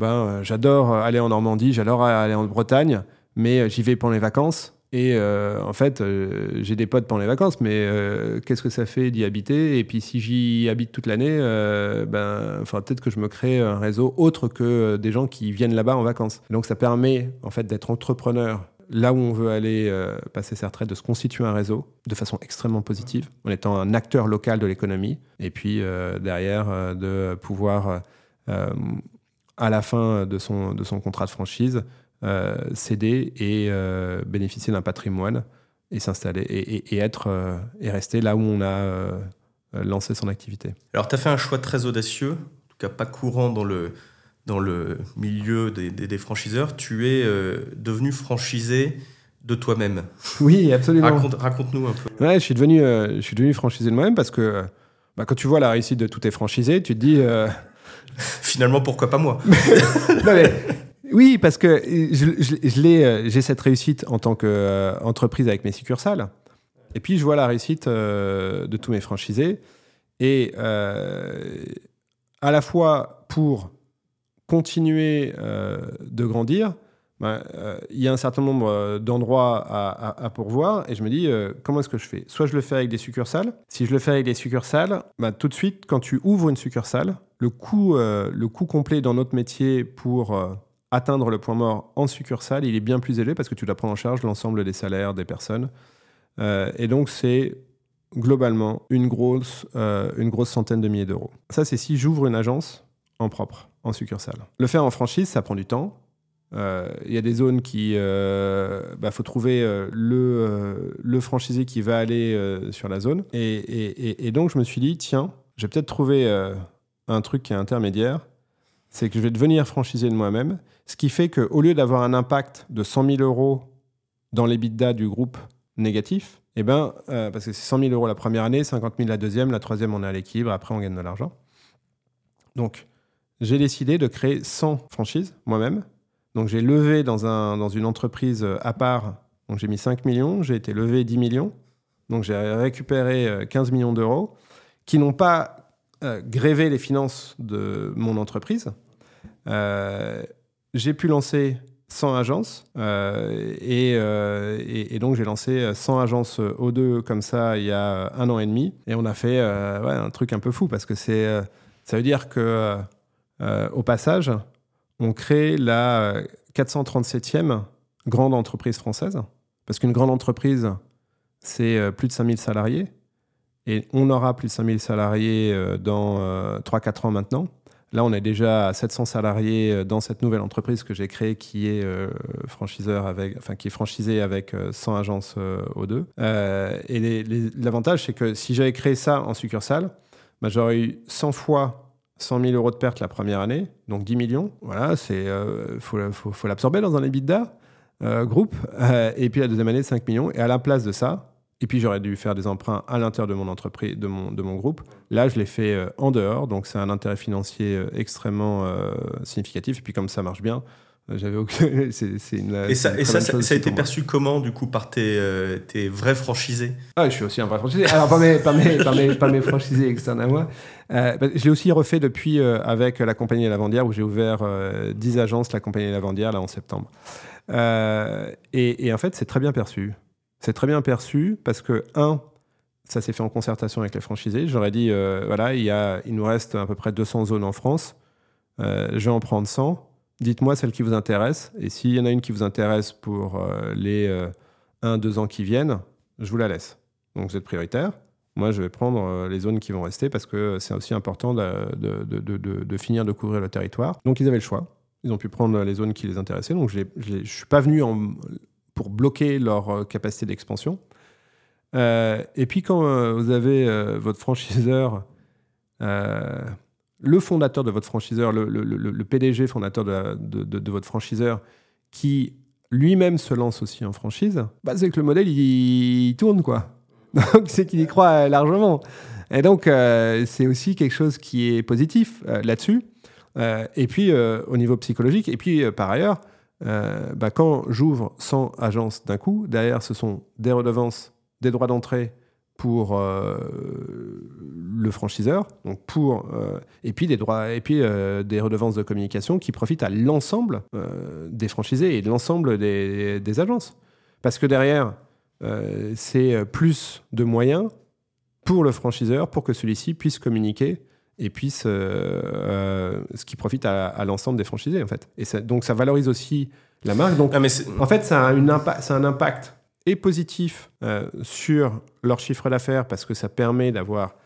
ben j'adore aller en Normandie, j'adore aller en Bretagne, mais j'y vais pendant les vacances et euh, en fait, euh, j'ai des potes pendant les vacances, mais euh, qu'est-ce que ça fait d'y habiter? Et puis si j'y habite toute l'année, ben, enfin, peut-être que je me crée un réseau autre que des gens qui viennent là-bas en vacances. Donc ça permet en fait d'être entrepreneur là où on veut aller passer sa retraite, de se constituer un réseau de façon extrêmement positive, en étant un acteur local de l'économie, et puis derrière de pouvoir, à la fin de son, de son contrat de franchise, céder et euh, bénéficier d'un patrimoine et s'installer et, être euh, et rester là où on a lancé son activité. Alors, tu as fait un choix très audacieux, en tout cas pas courant dans le, dans le milieu des, des, franchiseurs. Tu es devenu franchisé de toi-même. Oui, absolument. Raconte, nous un peu. Ouais, je suis devenu, je suis devenu franchisé de moi-même parce que bah, quand tu vois la réussite de tous tes franchisés, tu te dis. Finalement, pourquoi pas moi? Non, mais, oui, parce que euh, j'ai cette réussite en tant qu'entreprise avec mes succursales. Et puis, je vois la réussite euh, de tous mes franchisés. Et euh, à la fois pour continuer de grandir, ben, il y a un certain nombre d'endroits à, pourvoir. Et je me dis, comment est-ce que je fais? Soit je le fais avec des succursales. Si je le fais avec des succursales, ben, tout de suite, quand tu ouvres une succursale, le coût, le coût complet dans notre métier pour atteindre le point mort en succursale, il est bien plus élevé parce que tu dois prendre en charge l'ensemble des salaires des personnes. Euh, et donc, c'est globalement une grosse, euh, une grosse centaine de milliers d'euros. Ça, c'est si j'ouvre une agence en propre, en succursale. Le faire en franchise, ça prend du temps. Euh, il y a des zones qui... Il bah, faut trouver le, le franchisé qui va aller sur la zone. Et, et, et, donc, je me suis dit, tiens, j'ai peut-être trouvé un truc qui est intermédiaire c'est que je vais devenir franchisé de moi-même, ce qui fait qu'au lieu d'avoir un impact de 100 000 euros dans l'EBITDA du groupe négatif, eh ben, euh, parce que c'est 100 000 euros la première année, 50 000 la deuxième, la troisième on est à l'équilibre, après on gagne de l'argent. Donc j'ai décidé de créer 100 franchises moi-même. Donc j'ai levé dans, un, dans une entreprise à part, donc j'ai mis 5 millions, j'ai été levé 10 millions, donc j'ai récupéré 15 euh, millions d'euros qui n'ont pas euh, gréver les finances de mon entreprise. Euh, j'ai pu lancer 100 agences euh, et, donc j'ai lancé 100 agences O2 comme ça il y a un an et demi et on a fait un truc un peu fou parce que c'est ça veut dire que au passage, on crée la 437e grande entreprise française. Parce qu'une grande entreprise, c'est plus de 5000 salariés. Et on aura plus de 5000 salariés dans 3-4 ans maintenant. Là, on est déjà à 700 salariés euh, dans cette nouvelle entreprise que j'ai créée qui est euh, franchiseur avec, enfin qui est franchisée avec 100 euh, agences O2. et l'avantage, c'est que si j'avais créé ça en succursale, bah, j'aurais eu 100 fois 100 000 euros de perte la première année, donc 10 millions. Voilà, c'est faut, faut, faut l'absorber dans un EBITDA groupe. et puis la deuxième année, 5 millions. Et à la place de ça, et puis j'aurais dû faire des emprunts à l'intérieur de mon entreprise, de mon, de mon groupe. Là, je l'ai fait euh, en dehors, donc c'est un intérêt financier euh, extrêmement euh, significatif. Et puis comme ça marche bien, j'avais aucun... c'est, une, et ça, et ça, ça, a été perçu comment du coup par tes, tes vrais franchisés? Ah, je suis aussi un vrai franchisé. Alors pas mes, pas mes, pas mes, pas mes franchisés externes à moi. Bah, je l'ai aussi refait depuis avec la compagnie Lavandière où j'ai ouvert 10 agences, la compagnie Lavandière là en septembre. Et, et en fait, c'est très bien perçu. C'est très bien perçu parce que, un, ça s'est fait en concertation avec les franchisés. J'aurais dit, euh, voilà, il, y a, il nous reste à peu près 200 zones en France. Euh, je vais en prendre 100. Dites-moi celle qui vous intéresse. Et s'il y en a une qui vous intéresse pour euh, les 1-2 ans qui viennent, je vous la laisse. Donc vous êtes prioritaire. Moi, je vais prendre les zones qui vont rester parce que c'est aussi important de, de, de, de, finir de couvrir le territoire. Donc ils avaient le choix. Ils ont pu prendre les zones qui les intéressaient. Donc je ne suis pas venu en pour bloquer leur euh, capacité d'expansion. Euh, et puis quand euh, vous avez votre franchiseur, le fondateur de votre franchiseur, le, PDG fondateur de, votre franchiseur, qui lui-même se lance aussi en franchise, bah, c'est que le modèle, il, tourne, quoi. Donc, c'est qu'il y croit largement. Et donc, c'est aussi quelque chose qui est positif là-dessus. et puis, au niveau psychologique, et puis, par ailleurs, euh, bah, quand j'ouvre 100 agences d'un coup, derrière, ce sont des redevances, des droits d'entrée pour euh, le franchiseur, donc pour, euh, et puis des droits, et puis des redevances de communication qui profitent à l'ensemble des franchisés et de l'ensemble des, agences. Parce que derrière, c'est plus de moyens pour le franchiseur pour que celui-ci puisse communiquer et puis ce qui profite à, l'ensemble des franchisés en fait. Et donc ça valorise aussi la marque. Donc ah, en fait, ça a, une un impact et positif euh, sur leur chiffre d'affaires parce que ça permet d'avoir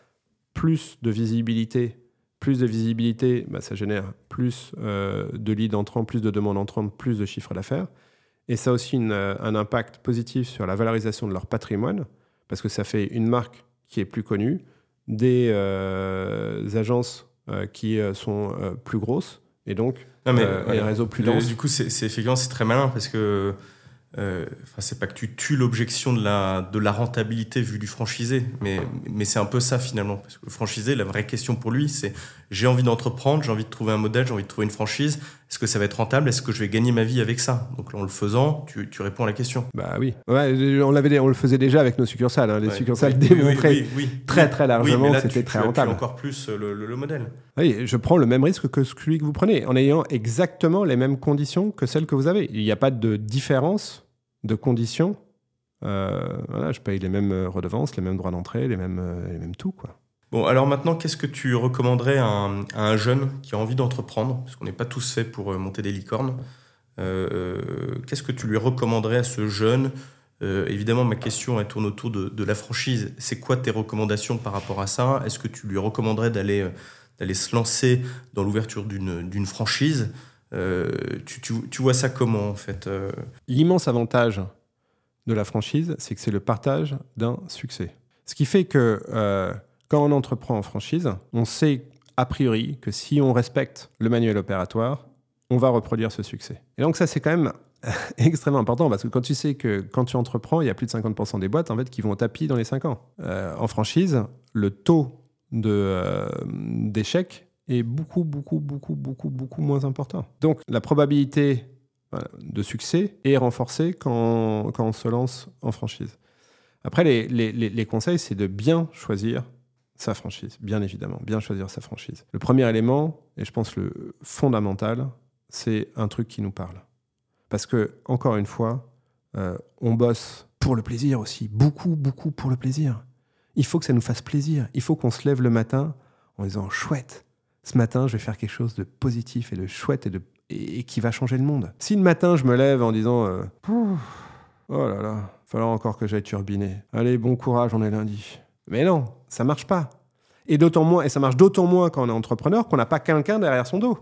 plus de visibilité. Plus de visibilité, bah, ça génère plus euh, de leads entrants, plus de demandes entrantes, plus de chiffre d'affaires. Et ça a aussi euh, un impact positif sur la valorisation de leur patrimoine parce que ça fait une marque qui est plus connue, des euh, agences euh, qui euh, sont plus grosses et donc non, mais, des réseaux plus denses. Du coup, c'est effectivement c'est très malin parce que euh, c'est pas que tu tues l'objection de la, de la rentabilité vue du franchisé, mais, mais c'est un peu ça finalement. Parce que le franchisé, la vraie question pour lui, c'est j'ai envie d'entreprendre, j'ai envie de trouver un modèle, j'ai envie de trouver une franchise. Est-ce que ça va être rentable? Est-ce que je vais gagner ma vie avec ça? Donc en le faisant, tu, tu, réponds à la question. Bah oui. Ouais, on, l'avait, on le faisait déjà avec nos succursales. Hein. Les succursales démontraient très très largement que c'était très rentable. encore plus le, le, modèle. Oui, je prends le même risque que celui que vous prenez, en ayant exactement les mêmes conditions que celles que vous avez. Il n'y a pas de différence de conditions, euh, voilà, je paye les mêmes euh, redevances, les mêmes droits d'entrée, les mêmes, euh, les mêmes tout. Quoi. Bon, alors maintenant, qu'est-ce que tu recommanderais à un, jeune qui a envie d'entreprendre Parce qu'on n'est pas tous faits pour monter des licornes. qu'est-ce que tu lui recommanderais à ce jeune? Évidemment, ma question elle tourne autour de, la franchise. C'est quoi tes recommandations par rapport à ça? Est-ce que tu lui recommanderais d'aller d'aller se lancer dans l'ouverture d'une franchise? Euh, tu, vois ça comment en fait euh? L'immense avantage de la franchise, c'est que c'est le partage d'un succès. Ce qui fait que euh, quand on entreprend en franchise, on sait a priori que si on respecte le manuel opératoire, on va reproduire ce succès. Et donc ça, c'est quand même extrêmement important parce que quand tu sais que quand tu entreprends, il y a plus de 50% des boîtes en fait qui vont au tapis dans les 5 ans. en franchise, le taux d'échec est beaucoup, beaucoup, beaucoup, beaucoup, beaucoup moins important. Donc la probabilité de succès est renforcée quand, quand, on se lance en franchise. Après, les, les, les conseils, c'est de bien choisir sa franchise, bien évidemment, bien choisir sa franchise. Le premier élément, et je pense le fondamental, c'est un truc qui nous parle. Parce que, encore une fois, euh, on bosse pour le plaisir aussi, beaucoup, beaucoup pour le plaisir. Il faut que ça nous fasse plaisir. Il faut qu'on se lève le matin en disant chouette, ce matin, je vais faire quelque chose de positif et de chouette et, de, et, qui va changer le monde. Si le matin, je me lève en disant euh, Oh là là, falloir encore que j'aille turbiner. Allez, bon courage, on est lundi. Mais non, ça marche pas. Et d'autant moins, et ça marche d'autant moins quand on est entrepreneur qu'on n'a pas quelqu'un derrière son dos.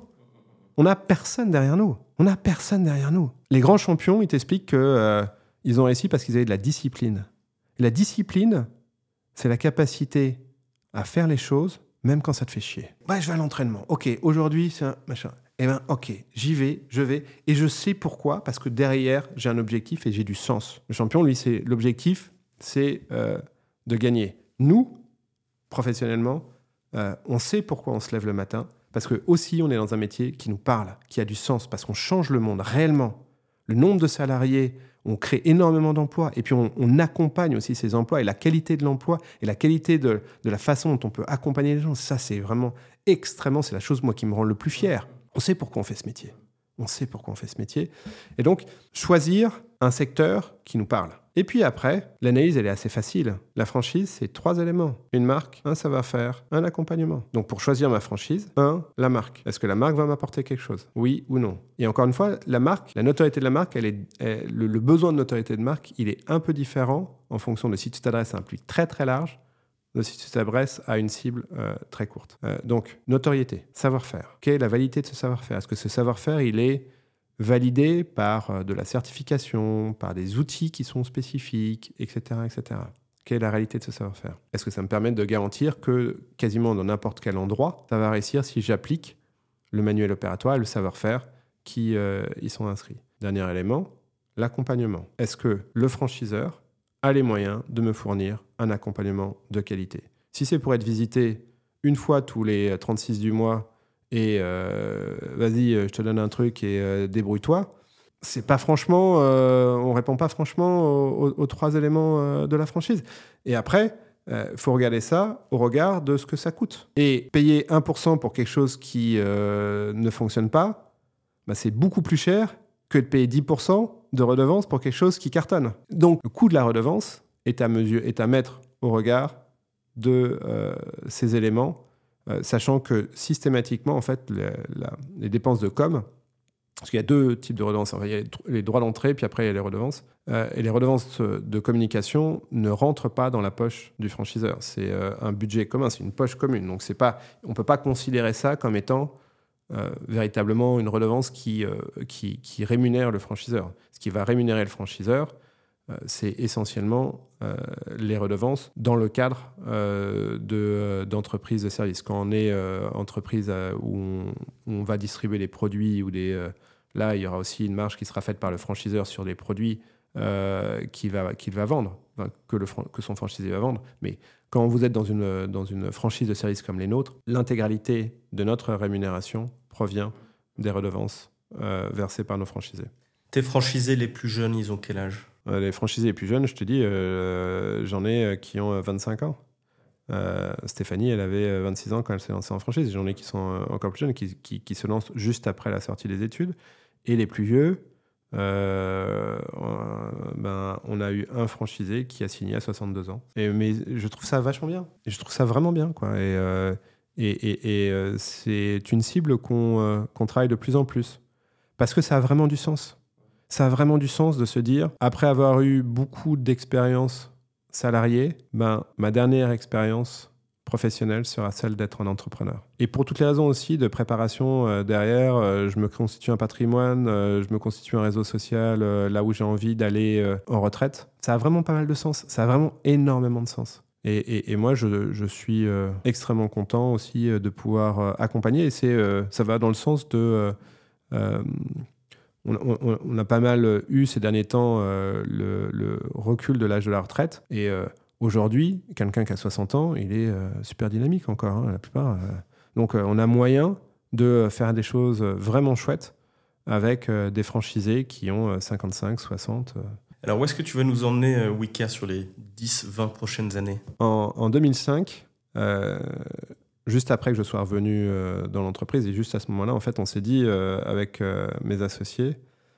On n'a personne derrière nous. On n'a personne derrière nous. Les grands champions, ils t'expliquent que euh, ils ont réussi parce qu'ils avaient de la discipline. La discipline, c'est la capacité à faire les choses même quand ça te fait chier. Ouais, je vais à l'entraînement. Ok, aujourd'hui, c'est un machin. Eh ben, ok, j'y vais, je vais, et je sais pourquoi, parce que derrière, j'ai un objectif et j'ai du sens. Le champion, lui, c'est l'objectif, c'est euh, de gagner. Nous, professionnellement, euh, on sait pourquoi on se lève le matin, parce que aussi, on est dans un métier qui nous parle, qui a du sens, parce qu'on change le monde réellement. Le nombre de salariés, on crée énormément d'emplois et puis on, accompagne aussi ces emplois et la qualité de l'emploi et la qualité de, de, la façon dont on peut accompagner les gens. Ça, c'est vraiment extrêmement, c'est la chose, moi, qui me rend le plus fier. On sait pourquoi on fait ce métier. On sait pourquoi on fait ce métier. Et donc, choisir un secteur qui nous parle. Et puis après, l'analyse, elle est assez facile. La franchise, c'est trois éléments. Une marque, un savoir-faire, un accompagnement. Donc pour choisir ma franchise, un, la marque. Est-ce que la marque va m'apporter quelque chose? Oui ou non? Et encore une fois, la marque, la notoriété de la marque, elle est, le, besoin de notoriété de marque, il est un peu différent en fonction de si tu t'adresses à un public très très large si tu t'adresses à une cible euh, très courte. Euh, donc, notoriété, savoir-faire. Quelle est la validité de ce savoir-faire? Est-ce que ce savoir-faire, il est validé par euh, de la certification, par des outils qui sont spécifiques, etc. etc. Quelle est la réalité de ce savoir-faire? Est-ce que ça me permet de garantir que quasiment dans n'importe quel endroit, ça va réussir si j'applique le manuel opératoire et le savoir-faire qui euh, y sont inscrits? Dernier élément, l'accompagnement. Est-ce que le franchiseur a les moyens de me fournir un accompagnement de qualité? Si c'est pour être visité une fois tous les 36 du mois et euh, vas-y, je te donne un truc et euh, débrouille-toi. C'est pas franchement, euh, on répond pas franchement aux, trois éléments de la franchise. Et après, il faut regarder ça au regard de ce que ça coûte. Et payer 1% pour quelque chose qui ne fonctionne pas, bah, c'est beaucoup plus cher que de payer 10% de redevance pour quelque chose qui cartonne. Donc, le coût de la redevance est à, mesure, est à mettre au regard de ces éléments euh, sachant que systématiquement, en fait, les dépenses de com, parce qu'il y a deux types de redevances. il y a les droits d'entrée, puis après, il y a les redevances. Euh, et les redevances de communication ne rentrent pas dans la poche du franchiseur. C'est euh, un budget commun, c'est une poche commune. Donc, pas, on ne peut pas considérer ça comme étant véritablement une redevance qui, rémunère le franchiseur. Ce qui va rémunérer le franchiseur, euh, c'est essentiellement euh, les redevances dans le cadre euh, d'entreprises de, services. Quand on est entreprise où on, va distribuer des produits ou des là, il y aura aussi une marge qui sera faite par le franchiseur sur les produits qu'il va, va vendre, que, le, que son franchisé va vendre. Mais quand vous êtes dans une, dans une franchise de services comme les nôtres, l'intégralité de notre rémunération provient des redevances versées par nos franchisés. Tes franchisés les plus jeunes, ils ont quel âge? euh, les franchisés les plus jeunes, je te dis, euh, j'en ai euh, qui ont 25 ans. Stéphanie, elle avait 26 ans quand elle s'est lancée en franchise. J'en ai qui sont encore plus jeunes, qui, qui, se lancent juste après la sortie des études. Et les plus vieux, ben, on a eu un franchisé qui a signé à 62 ans. Mais je trouve ça vachement bien. Et je trouve ça vraiment bien. Quoi. Et, et, et, c'est une cible qu'on travaille de plus en plus. Parce que ça a vraiment du sens ça a vraiment du sens de se dire, après avoir eu beaucoup d'expériences salariées, ben, ma dernière expérience professionnelle sera celle d'être un entrepreneur. Et pour toutes les raisons aussi de préparation euh, derrière, euh, je me constitue un patrimoine, euh, je me constitue un réseau social là où j'ai envie d'aller en retraite. Ça a vraiment pas mal de sens, ça a vraiment énormément de sens. Et, et, moi, je, je suis extrêmement content aussi de pouvoir accompagner. Et c'est, ça va dans le sens de on, a pas mal eu ces derniers temps euh, le, recul de l'âge de la retraite. Et euh, aujourd'hui, quelqu'un qui a 60 ans, il est euh, super dynamique encore, hein, la plupart. Donc on a moyen de faire des choses vraiment chouettes avec des franchisés qui ont 55, 60. Alors où est-ce que tu vas nous emmener, Wika, sur les 10, 20 prochaines années? En, en, 2005, juste après que je sois revenu euh, dans l'entreprise, et juste à ce moment-là, en fait, on s'est dit euh, avec euh, mes associés,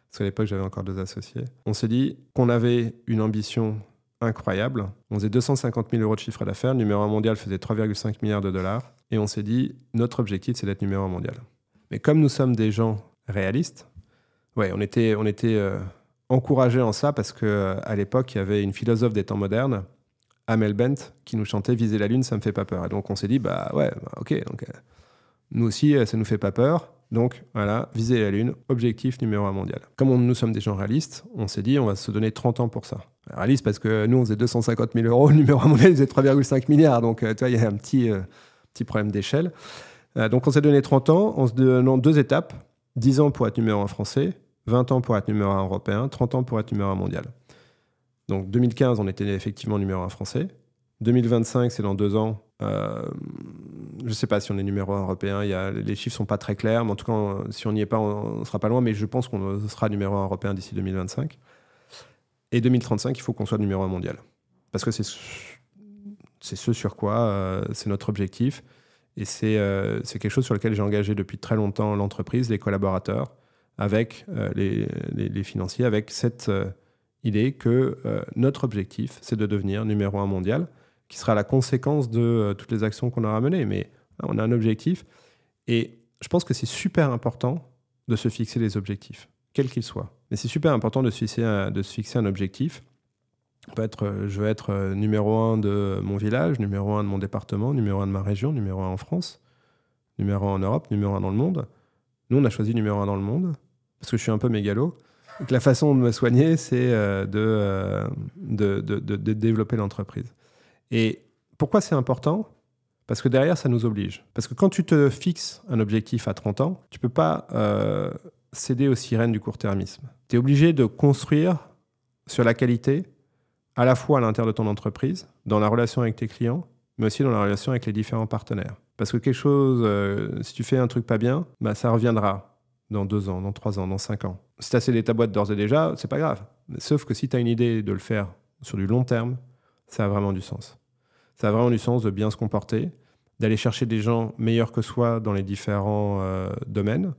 parce qu'à l'époque j'avais encore deux associés, on s'est dit qu'on avait une ambition incroyable. On faisait 250 000 euros de chiffre d'affaires. Le numéro 1 mondial faisait 3,5 milliards de dollars. Et on s'est dit, notre objectif, c'est d'être numéro 1 mondial. Mais comme nous sommes des gens réalistes, ouais, on était, on était encouragés en ça parce qu'à l'époque, il y avait une philosophe des temps modernes, Amel Bent, qui nous chantait Viser la Lune, ça me fait pas peur. Et donc on s'est dit, bah ouais, bah, ok, donc, euh, nous aussi, euh, ça nous fait pas peur. Donc voilà, viser la Lune, objectif numéro un mondial. Comme nous sommes des gens réalistes, on s'est dit on va se donner 30 ans pour ça. Réaliste parce que nous on faisait 250 000 euros, numéro un mondial faisait 3,5 milliards, donc euh, tu vois, il y a un petit, euh, petit problème d'échelle. Donc on s'est donné 30 ans en se donnant deux étapes, 10 ans pour être numéro un français, 20 ans pour être numéro un européen, 30 ans pour être numéro un mondial. Donc 2015 on était effectivement numéro un français, 2025 c'est dans deux ans, euh, je ne sais pas si on est numéro 1 européen, les chiffres sont pas très clairs, mais en tout cas, si on n'y est pas, on ne sera pas loin, mais je pense qu'on sera numéro 1 européen d'ici 2025. Et 2035, il faut qu'on soit numéro 1 mondial. Parce que c'est ce sur quoi euh, c'est notre objectif. Et euh, c'est quelque chose sur lequel j'ai engagé depuis très longtemps l'entreprise, les collaborateurs, avec les, financiers, avec cette idée que notre objectif, c'est de devenir numéro 1 mondial qui sera la conséquence de euh, toutes les actions qu'on aura menées. Mais on a un objectif. Et je pense que c'est super important de se fixer des objectifs, quels qu'ils soient. Mais c'est super important de se fixer un, de se fixer un objectif. Peut être, euh, je veux être euh, numéro un de mon village, numéro un de mon département, numéro un de ma région, numéro un en France, numéro un en Europe, numéro un dans le monde. Nous, on a choisi numéro un dans le monde parce que je suis un peu mégalo. La façon de me soigner, c'est de, de, de, de, développer l'entreprise. Et pourquoi c'est important? Parce que derrière, ça nous oblige. Parce que quand tu te fixes un objectif à 30 ans, tu ne peux pas euh, céder aux sirènes du court-termisme. Tu es obligé de construire sur la qualité, à la fois à l'intérieur de ton entreprise, dans la relation avec tes clients, mais aussi dans la relation avec les différents partenaires. Parce que quelque chose, euh, si tu fais un truc pas bien, bah, ça reviendra dans deux ans, dans trois ans, dans cinq ans. Si tu as cédé ta boîte d'ores et déjà, c'est pas grave. Sauf que si tu as une idée de le faire sur du long terme, ça a vraiment du sens. Ça a vraiment du sens de bien se comporter, d'aller chercher des gens meilleurs que soi dans les différents euh, domaines,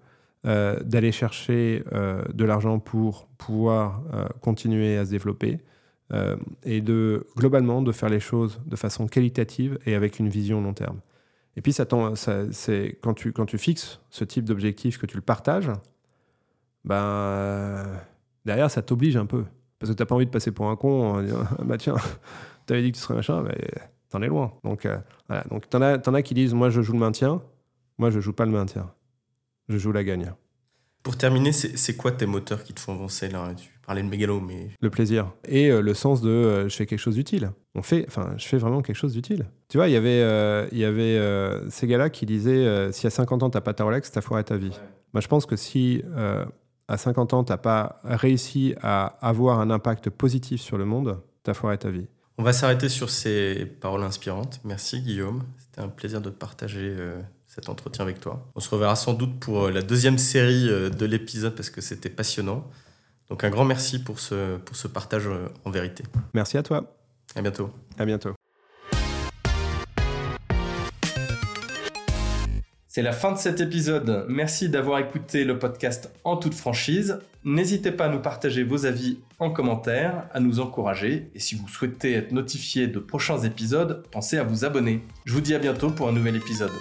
euh, d'aller chercher euh, de l'argent pour pouvoir continuer à se développer et de globalement de faire les choses de façon qualitative et avec une vision long terme. Et puis ça, ça c'est quand tu quand tu fixes ce type d'objectif que tu le partages, ben derrière ça t'oblige un peu parce que tu n'as pas envie de passer pour un con en disant bah tiens tu avais dit que tu serais machin, mais t'en es loin. Donc, euh, voilà. Donc, t'en as, en as qui disent Moi, je joue le maintien. Moi, je joue pas le maintien. Je joue la gagne. Pour terminer, c'est quoi tes moteurs qui te font avancer là? Tu parlais de mégalo, mais. Le plaisir. Et euh, le sens de euh, je fais quelque chose d'utile. On fait, enfin, je fais vraiment quelque chose d'utile. Tu vois, il y avait, il y avait ces gars-là qui disaient si à 50 ans, t'as pas ta Rolex, t'as foiré ta vie. Moi, je pense que si à 50 ans, t'as pas réussi à avoir un impact positif sur le monde, t'as foiré ta vie. On va s'arrêter sur ces paroles inspirantes. Merci Guillaume. C'était un plaisir de partager euh, cet entretien avec toi. On se reverra sans doute pour euh, la deuxième série euh, de l'épisode parce que c'était passionnant. Donc un grand merci pour ce, pour ce partage en vérité. Merci à toi. À bientôt. À bientôt. C'est la fin de cet épisode. Merci d'avoir écouté le podcast en toute franchise. N'hésitez pas à nous partager vos avis en commentaire, à nous encourager. Et si vous souhaitez être notifié de prochains épisodes, pensez à vous abonner. Je vous dis à bientôt pour un nouvel épisode.